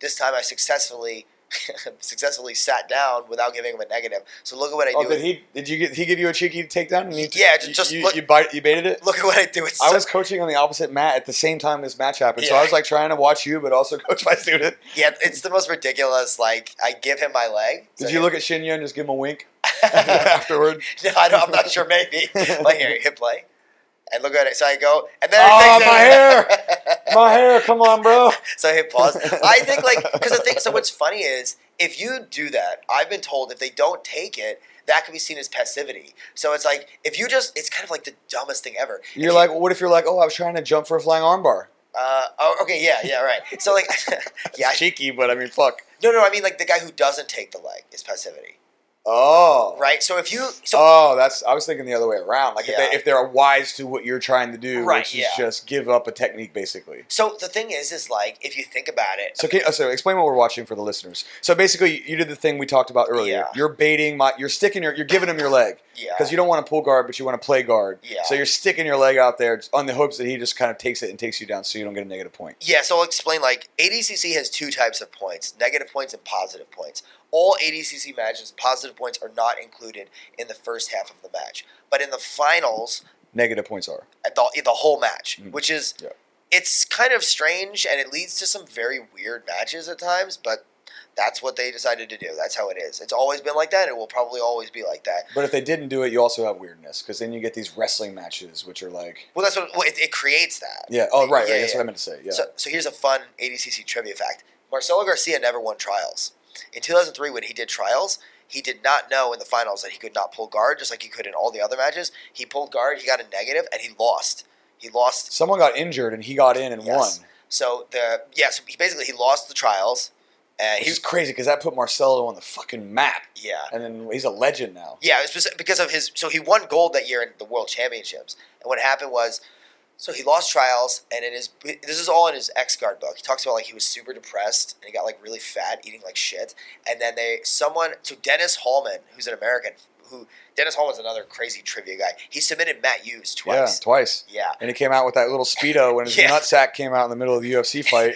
This time I successfully successfully sat down without giving him a negative. So look at what I Oh, do. did he? Did you get? He give you a cheeky takedown? And Yeah, ju- just you, look- you, bite, you baited it. look at what I do. It's I so- was coaching on the opposite mat at the same time this match happened, so I was like trying to watch you, but also coach my student. yeah, it's the most ridiculous. Like I give him my leg. Did you look at Shinya and just give him a wink afterward? no, I don't, I'm not sure. Maybe. like here, hit play, and look at it. So I go, and then Oh, my it. Maher, come on, bro. so I hit pause. I think like because the thing. So what's funny is if you do that, I've been told if they don't take it, that could be seen as passivity. So it's like if you just, it's kind of like the dumbest thing ever. You're you- like, what if you're like, oh, I was trying to jump for a flying armbar? uh, oh, okay, yeah, yeah, right. So like, yeah, cheeky, but I mean, fuck. no, no, I mean like the guy who doesn't take the leg is passivity, Oh, right? So if you, so oh, that's. I was thinking the other way around. Like if, Yeah. they, if they're wise to what you're trying to do, Right, which yeah. is just give up a technique, basically. so the thing is, is like if you think about it, So, can, uh, so explain what we're watching for the listeners. So basically, you did the thing we talked about earlier. Yeah. You're baiting my. You're sticking your. You're giving him your leg yeah, because you don't want to pull guard, but you want to play guard. Yeah. So you're sticking your leg out there on the hopes that he just kind of takes it and takes you down, so you don't get a negative point. Yeah, so I'll explain. Like ADCC has two types of points: negative points and positive points. All ADCC matches, positive points are not included in the first half of the match, but in the finals, Negative points are. at the the whole match, Mhm. which is Yeah. it's kind of strange and it leads to some very weird matches at times, but that's what they decided to do. That's how it is. It's always been like that. It will probably always be like that. But if they didn't do it, you also have weirdness because then you get these wrestling matches, which are like, Well, that's what well, it, it creates that. yeah, oh right, Yeah, right. That's yeah. what I meant to say. Yeah. So, so here's a fun ADCC trivia fact. Marcelo Garcia never won trials. In 2003, when he did trials, he did not know in the finals that he could not pull guard, just like he could in all the other matches. He pulled guard, he got a negative, and he lost. He lost. Someone got injured and he got in and Yes. won. So the yeah, so he basically he lost the trials, and Which he is crazy because that put Marcelo on the fucking map, yeah. and then he's a legend now. Yeah, it was because of his. So he won gold that year in the World Championships, and what happened was, so he lost trials, and in his this is all in his X Guard book. He talks about like he was super depressed and he got like really fat, eating like shit, and then they someone so Dennis Hallman, who's an American, who Dennis Hallman's another crazy trivia guy. He submitted Matt Hughes Yeah, twice. twice. Yeah. And he came out with that little speedo when his Yeah. nutsack came out in the middle of the UFC fight.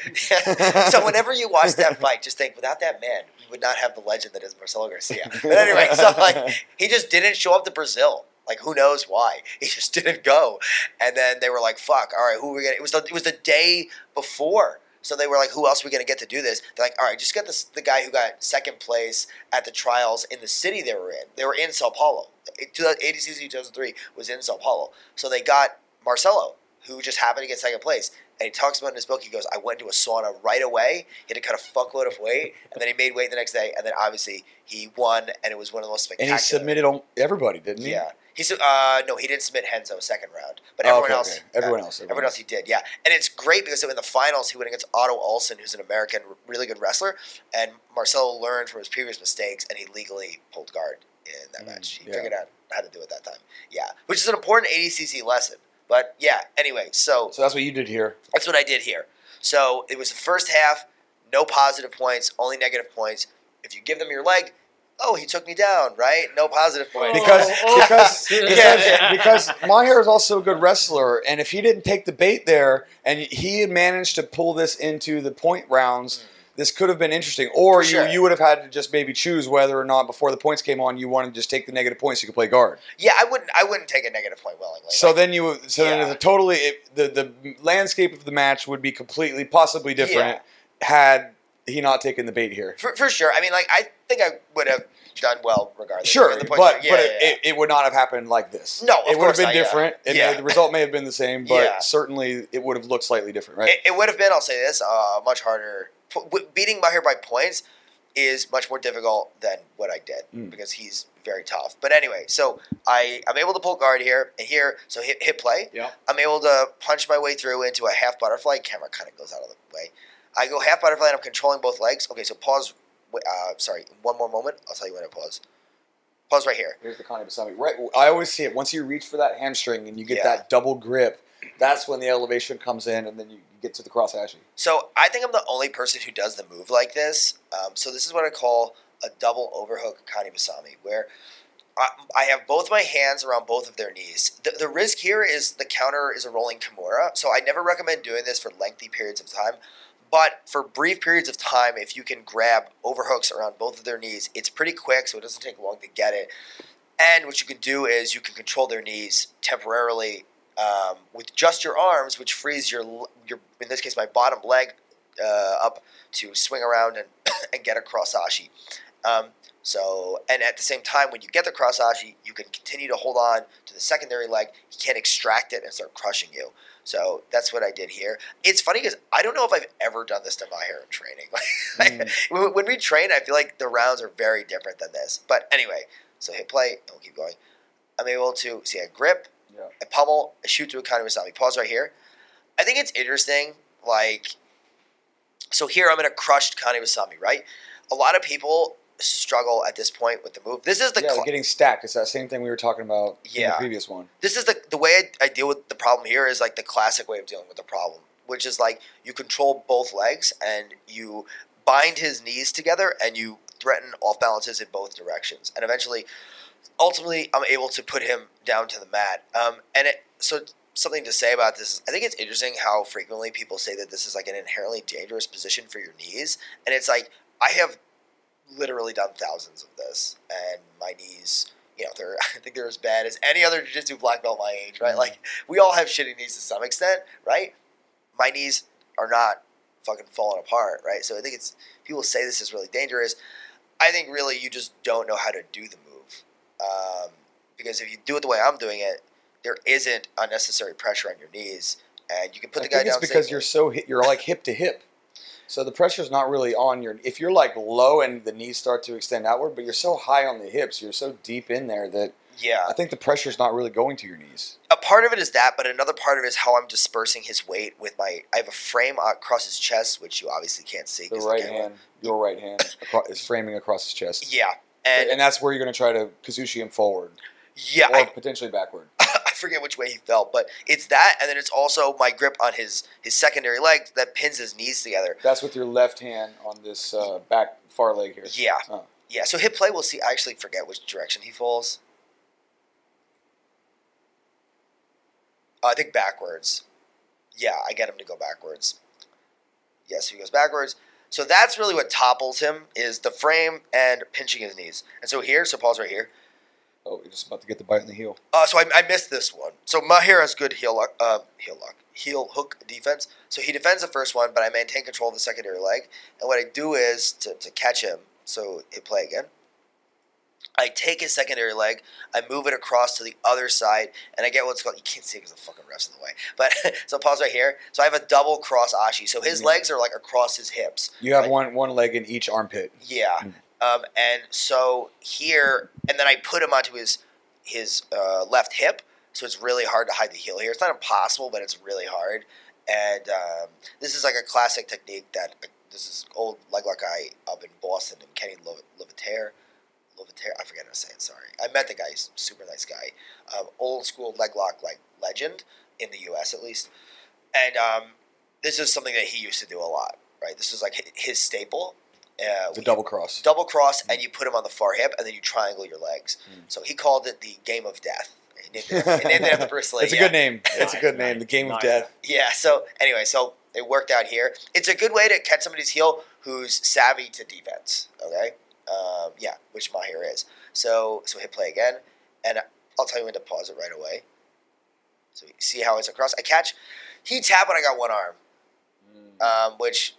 so whenever you watch that fight, just think, without that man, we would not have the legend that is Marcelo Garcia. But anyway, so like he just didn't show up to Brazil. Like who knows why? He just didn't go. And then they were like, "Fuck! All right, who are we gonna?" It was the it was the day before. So they were like, "Who else are we gonna get to do this?" They're like, "All right, just get this, the guy who got second place at the trials in the city they were in. They were in Sao Paulo. It- 2000 ADCC 2003 was in Sao Paulo. So they got Marcelo, who just happened to get second place. And he talks about in his book, he goes, I went to a sauna right away. He had to cut a fuckload of weight, and then he made weight the next day, and then obviously he won, and it was one of the most spectacular. and he submitted on everybody, didn't he? Yeah. He su- uh no, he didn't submit Henzo second round, but everyone okay, else, okay. Everyone uh, else, everyone, everyone else, he did, yeah. And it's great because in the finals he went against Otto Olsen, who's an American, really good wrestler, and Marcelo learned from his previous mistakes, and he legally pulled guard in that Mm, match. He yeah. figured out how to do it that time, yeah, which is an important ADCC lesson. But yeah, anyway, so So that's what you did here. that's what I did here. So it was the first half, no positive points, only negative points. If you give them your leg, oh, he took me down, right? No positive points. Because because because, Yeah. because Maher is also a good wrestler, and if he didn't take the bait there, and he had managed to pull this into the point rounds, mm. this could have been interesting. Or For you sure. you would have had to just maybe choose whether or not before the points came on you wanted to just take the negative points so you could play guard. yeah, I wouldn't. I wouldn't take a negative point willingly. So Like, then you so then the totally it, the the landscape of the match would be completely possibly different had he not taken the bait here. for, for sure. I mean, like I think I would have done well regardless. Sure, the but yeah, but yeah, it, yeah. it, it would not have happened like this. No, it would have been not, yeah. different, and Yeah. the, result may have been the same, but Yeah. certainly it would have looked slightly different, right? It, it would have been. I'll say this: uh, much harder. P- w- beating Maher by points is much more difficult than what I did Mm. because he's very tough. But anyway, so I I'm able to pull guard here and here. So hit hit play. Yeah. I'm able to punch my way through into a half butterfly. Camera kind of goes out of the way. I go half butterfly and I'm controlling both legs. Okay, so pause. Uh, sorry, one more moment. I'll tell you when to pause. Pause right here. Here's the Kani Basami. Right, I always see it once you reach for that hamstring and you get Yeah. that double grip. That's when the elevation comes in, and then you get to the cross ashi. So I think I'm the only person who does the move like this. Um, so this is what I call a double overhook Kani Basami, where I, I have both my hands around both of their knees. The, the risk here is the counter is a rolling Kimura, so I never recommend doing this for lengthy periods of time. But for brief periods of time, if you can grab overhooks around both of their knees, it's pretty quick, so it doesn't take long to get it. And what you can do is you can control their knees temporarily um, with just your arms, which frees your your in this case my bottom leg uh, up to swing around and, and get a cross ashi. Um, So, and at the same time, when you get the cross ashi, you can continue to hold on to the secondary leg. He can't extract it and start crushing you. So that's what I did here. It's funny because I don't know if I've ever done this to Maher in training. Mm. When when we train, I feel like the rounds are very different than this. But anyway, so hit play, and we'll keep going. I'm able to see a grip, Yeah. a pummel, a shoot to a of Wasami. Pause right here. I think it's interesting. Like, so here I'm in a crushed Kani Basami, right? A lot of people struggle at this point with the move. This is the yeah, cl- getting stacked. It's that same thing we were talking about in Yeah. the previous one. this is the the way I, I deal with the problem here is like the classic way of dealing with the problem, which is like you control both legs and you bind his knees together and you threaten off balances in both directions, and eventually, ultimately, I'm able to put him down to the mat. Um, and it so something to say about this is I think it's interesting how frequently people say that this is like an inherently dangerous position for your knees, and it's like I have literally done thousands of this, and my knees you know, they're I think they're as bad as any other jiu-jitsu black belt my age, right? Mhm. Like we all have shitty knees to some extent, right? My knees are not fucking falling apart, right? So I think it's people say this is really dangerous. I think really you just don't know how to do the move, um, because if you do it the way I'm doing it, there isn't unnecessary pressure on your knees, and you can put I the guy think it's down. because safely. you're so hip, you're like hip to hip, so the pressure's not really on your. If you're like low and the knees start to extend outward, but you're so high on the hips, you're so deep in there that yeah. I think the pressure's not really going to your knees. a part of it is that, but another part of it is how I'm dispersing his weight with my. I have a frame across his chest, which you obviously can't see. The right camera- hand, your right hand, is framing across his chest, Yeah, and, and, that's where you're going to try to kazushi him forward yeah, or I, potentially backward. Forget which way he felt, but it's that, and then it's also my grip on his his secondary leg that pins his knees together. That's with your left hand on this uh, back far leg here. Yeah, Oh. yeah. So hip play, we'll see. I actually forget which direction he falls. Uh, I think backwards. Yeah, I get him to go backwards. Yes, he goes backwards. So that's really what topples him is the frame and pinching his knees. And so here, so Paul's right here. Oh, you're just about to get the bite in the heel. Uh, so I, I missed this one. So Mahir has good heel lock, uh, heel lock, heel hook defense. So he defends the first one, but I maintain control of the secondary leg. And what I do is to, to catch him. So hit play again. I take his secondary leg, I move it across to the other side, and I get what's called. You can't see because the fucking ref's in the way. But so pause right here. So I have a double cross ashi. So his legs are like across his hips. You have Right. one one leg in each armpit. Yeah. Mm. Um, and so here, and then I put him onto his his uh, left hip, so it's really hard to hide the heel here. It's not impossible, but it's really hard. And um, this is like a classic technique that uh, this is old leg lock guy up in Boston, and Kenny Lovitaire. Lovitaire, I forget how to say it. Sorry, I met the guy. He's super nice guy. Um, old school leg lock like legend in the U.S. at least. And um, this is something that he used to do a lot. Right, this is like his staple. Uh, The double cross. double cross and you put him on the far hip and then you triangle your legs. Mm. So he called it the game of death. He named it, named it after Bruce Lee. it's a good name. It's a good name. The game of death. Yeah. So anyway, so it worked out here. It's a good way to catch somebody's heel who's savvy to defense. Okay. Um, yeah, which Mahir is. So so hit play again, and I'll tell you when to pause it right away. So you see how it's across. I catch. He tapped when I got one arm um, which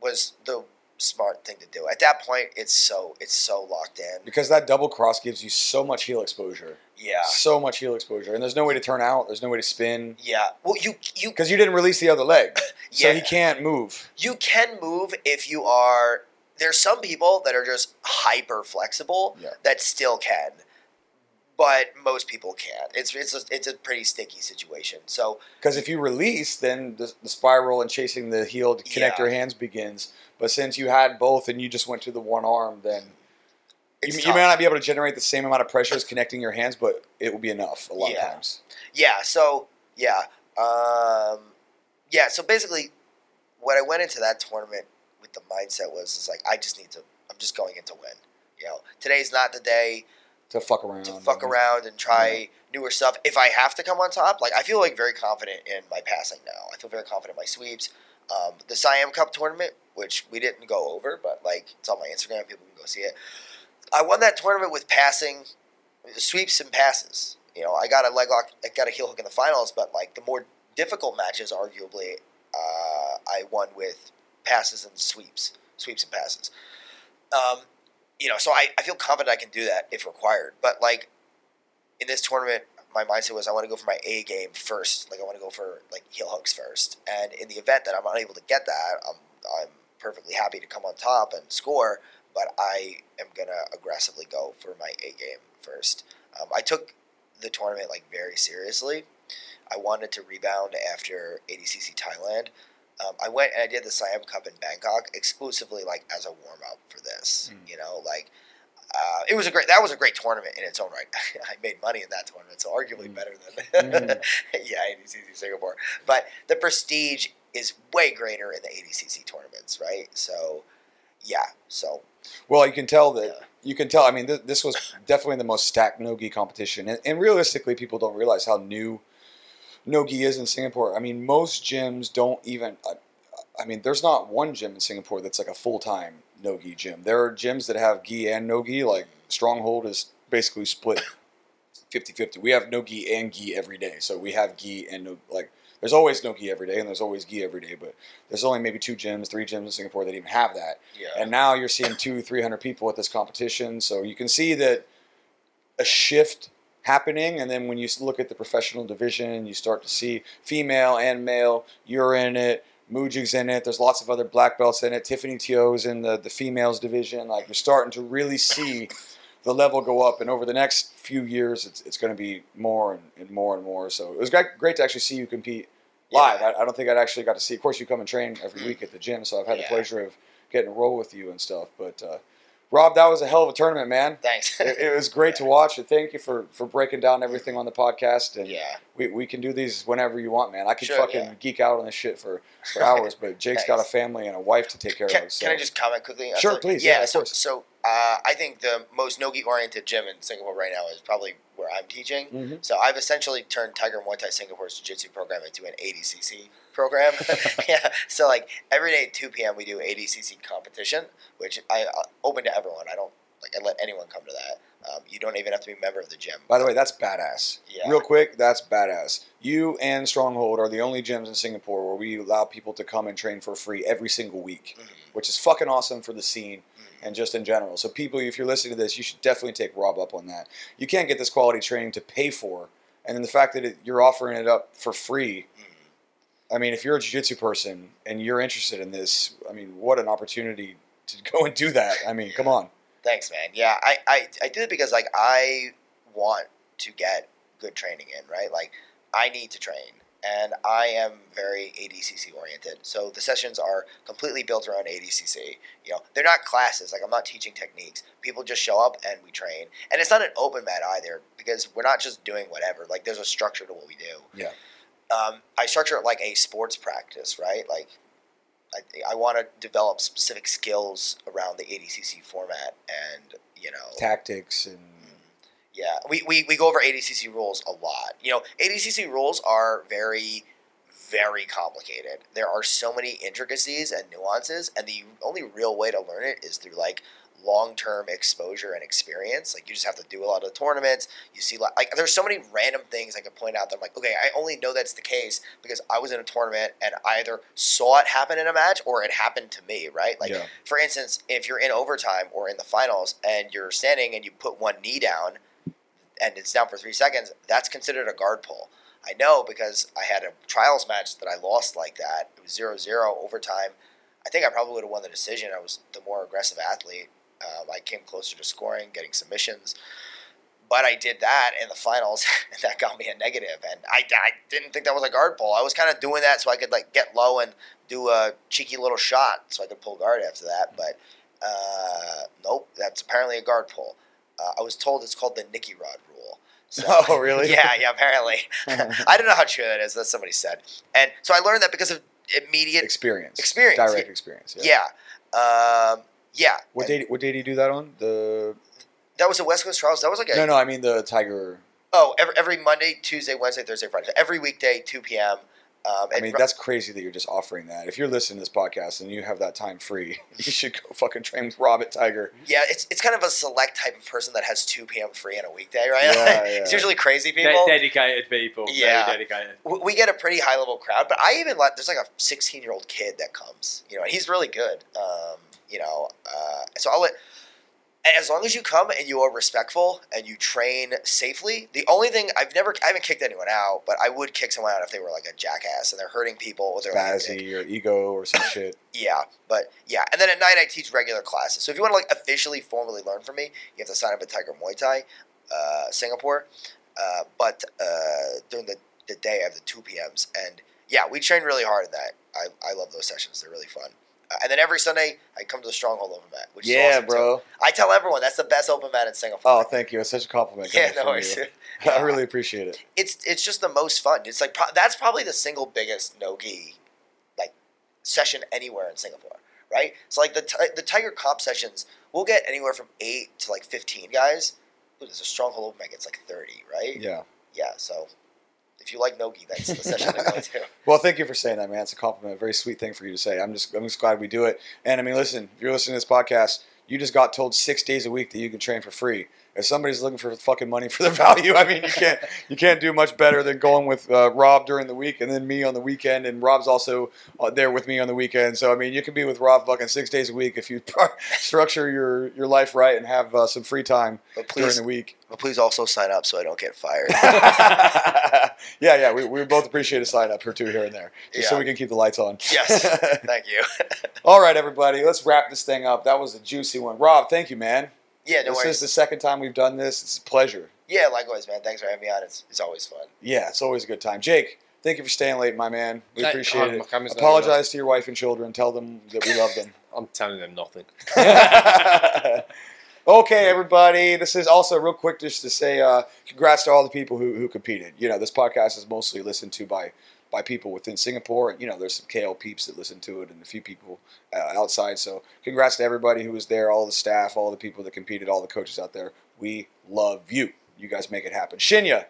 was the smart thing to do. At that point, it's so it's so locked in. Because that double cross gives you so much heel exposure. Yeah, So much heel exposure. And there's no way to turn out. There's no way to spin. yeah. Well, you you Because you didn't release the other leg. So yeah he can't move. you can move if you are. There's some people that are just hyper flexible Yeah. that still can, but most people can't. It's it's a, it's a pretty sticky situation. So Because if you release, then the, the spiral and chasing the heel to connect Yeah. your hands begins. But since you had both and you just went to the one arm, then you, you may not be able to generate the same amount of pressure as connecting your hands, but it will be enough a lot Yeah. of times. Yeah. So yeah, um, yeah. So basically, what I went into that tournament with the mindset was is like I just need to. I'm just going in to win. You know, today's not the day To fuck around. to fuck around and try newer stuff. If I have to come on top, like I feel like very confident in my passing now. I feel very confident in my sweeps. Um, the Siam Cup tournament, which we didn't go over, but like it's on my Instagram, people can go see it. I won that tournament with passing, sweeps and passes. You know, I got a leg lock, I got a heel hook in the finals, but like the more difficult matches, arguably, uh, I won with passes and sweeps, sweeps and passes. Um, you know, so I, I feel confident I can do that if required. But like in this tournament, my mindset was I want to go for my A game first. Like I want to go for like heel hooks first. And in the event that I'm unable to get that, I'm I'm perfectly happy to come on top and score. But I am gonna aggressively go for my A game first. Um, I took the tournament like very seriously. I wanted to rebound after ADCC Thailand. Um, I went and I did the Siam Cup in Bangkok exclusively like as a warm up for this. Mm. You know, like uh, it was a great. That was a great tournament in its own right. I made money in that tournament, so arguably Mm. better than Mm. yeah ADCC Singapore. But the prestige is way greater in the ADCC tournaments, right? So yeah, so Well, you can tell that Yeah. you can tell. I mean, th- this was definitely the most stacked no-gi competition, and, and realistically, people don't realize how new no-gi is in Singapore. I mean, most gyms don't even. I, I mean, there's not one gym in Singapore that's like a full-time no-gi gym. There are gyms that have gi and no-gi. Like Stronghold is basically split 50-50. We have no-gi and gi every day, so we have gi and no like. There's always no-gi every day, and there's always gi every day. But there's only maybe two gyms, three gyms in Singapore that even have that yeah. and now you're seeing two, three hundred people at this competition. So you can see that a shift happening. And then when you look at the professional division, you start to see female and male. You're in it. Mujig's in it. There's lots of other black belts in it. Tiffany Teo's in the the females division. Like you're starting to really see the level go up. And over the next few years, it's, it's going to be more and, and more and more. So it was great, great to actually see you compete live. I, I don't think I'd actually got to see. Of course, you come and train every week at the gym, so I've had the pleasure of getting to roll with you and stuff. But uh, Rob, that was a hell of a tournament, man. Thanks. It, it was great to watch, and thank you for, for breaking down everything on the podcast. And yeah. we, we can do these whenever you want, man. I could Sure, fucking yeah. geek out on this shit for, for hours, but Jake's got a family and a wife to take care Can, of. So. can I just comment quickly? Sure, feel- please, Yeah, yeah, so so uh, I think the most nogi oriented gym in Singapore right now is probably where I'm teaching. Mhm. So I've essentially turned Tiger Muay Thai Singapore's Jiu-Jitsu program into an ADCC program. yeah. So like every day at 2 p.m. we do ADCC competition, which I uh, open to everyone. I don't like I let anyone come to that. Um, you don't even have to be a member of the gym. By the way, that's badass. Yeah. Real quick, that's badass. You and Stronghold are the only gyms in Singapore where we allow people to come and train for free every single week, Mhm. which is fucking awesome for the scene. And just in general. So, people, if you're listening to this, you should definitely take Rob up on that. You can't get this quality training to pay for, and then the fact that it, you're offering it up for free. I mean, if you're a jiu-jitsu person and you're interested in this, I mean, what an opportunity to go and do that. I mean, come on. Thanks, man. Yeah, I, I, I do it because like I want to get good training in, right? Like I need to train, and I am very ADCC oriented. So the sessions are completely built around ADCC. You know, they're not classes. Like I'm not teaching techniques. People just show up and we train, and it's not an open mat either because we're not just doing whatever. Like there's a structure to what we do. Yeah. Um, I structure it like a sports practice, right? Like I, I want to develop specific skills around the ADCC format, and you know, Tactics and yeah, we, we, we go over ADCC rules a lot. You know, ADCC rules are very, very complicated. There are so many intricacies and nuances, and the only real way to learn it is through like long term exposure and experience. Like you just have to do a lot of tournaments. You see, like, like there's so many random things I could point out that I'm like, okay, I only know that's the case because I was in a tournament and I either saw it happen in a match or it happened to me. Right? Like yeah. for instance, if you're in overtime or in the finals and you're standing and you put one knee down and it's down for three seconds, that's considered a guard pull. I know because I had a trials match that I lost like that. It was 0 0 overtime. I think I probably would have won the decision. I was the more aggressive athlete. Um, I came closer to scoring, getting submissions. But I did that in the finals, and that got me a negative. And I, I didn't think that was a guard pull. I was kind of doing that so I could like get low and do a cheeky little shot so I could pull guard after that. But uh, nope, that's apparently a guard pull. Uh, I was told it's called the Nicky Rod. So, Oh, really? yeah, yeah, apparently. I don't know how true that is. That's somebody said. And so I learned that because of immediate experience. Experience, Direct yeah. experience. yeah. Um, yeah. What day? What day do you do that on? The That was the West Coast Trials. That was like a no, no. I mean the Tiger. oh every, every Monday, Tuesday, Wednesday, Thursday, Friday. So every weekday, two p.m. Um, I mean that's crazy that you're just offering that. If you're listening to this podcast and you have that time free, you should go fucking train with Rob at Tiger. yeah, it's it's kind of a select type of person that has two p.m. free on a weekday, right? Yeah, it's usually crazy De- people. dedicated people. Yeah. Very dedicated. we we get a pretty high level crowd, but I even let there's like a 16 year old kid that comes, you know, and he's really good, um, you know. Uh, so I'll let, And as long as you come and you are respectful and you train safely, the only thing I've never I haven't kicked anyone out, but I would kick someone out if they were like a jackass and they're hurting people or they're like a dick. Bazzy or ego or some shit. Yeah, but yeah, and then at night I teach regular classes. So if you want to like officially formally learn from me, you have to sign up at Tiger Muay Thai, uh, Singapore. Uh, but uh, during the, the day I have the two PMs, and yeah, we train really hard in that. I, I love those sessions; they're really fun. And then every Sunday I come to the Stronghold Open Mat, which is Yeah, awesome, too. bro. I tell everyone that's the best open mat in Singapore. Oh, thank you. It's such a compliment. yeah, no worries. Yeah. I really appreciate it. It's it's just the most fun. It's like pro- that's probably the single biggest no gi like session anywhere in Singapore, right? So like the ti- the Tiger Comp sessions, we'll get anywhere from eight to like fifteen guys. Ooh, there's a stronghold open Mat It's like thirty, right? Yeah. Yeah. So if you like no gi, that's the session to go to. Well, thank you for saying that, man. It's a compliment. A very sweet thing for you to say. I'm just, I'm just glad we do it. And I mean, listen, if you're listening to this podcast, you just got told six days a week that you can train for free. If somebody's looking for fucking money for the value, I mean, you can't, you can't do much better than going with uh, Rob during the week and then me on the weekend. And Rob's also uh, there with me on the weekend. So I mean, you can be with Rob fucking six days a week if you structure your your life right and have uh, some free time But during the week. but please also sign up so I don't get fired. yeah, yeah, we, we both appreciate a sign up or two here and there, just so we can keep the lights on. yes. Thank you. All right, everybody, let's wrap this thing up. That was a juicy one. Rob, thank you, man. Yeah. No this worries. is the second time we've done this. It's a pleasure. yeah. Likewise, man. Thanks for having me on. It's it's always fun. Yeah, it's always a good time. Jake, thank you for staying late, my man. We Hey, appreciate it. my camera's not Apologize to your wife and children. Tell them that we love them. I'm telling them nothing. okay, everybody. This is also real quick just to say uh, congrats to all the people who, who competed. You know, this podcast is mostly listened to by by people within Singapore. And, you know, there's some KL peeps that listen to it and a few people uh, outside. So congrats to everybody who was there, all the staff, all the people that competed, all the coaches out there. We love you. You guys make it happen. Shinya,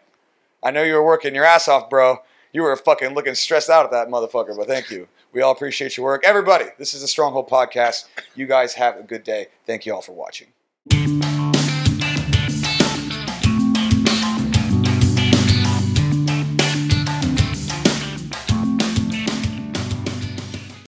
I know you were working your ass off, bro. You were fucking looking stressed out at that motherfucker, but thank you. We all appreciate your work. Everybody, this is the Stronghold Podcast. You guys have a good day. Thank you all for watching.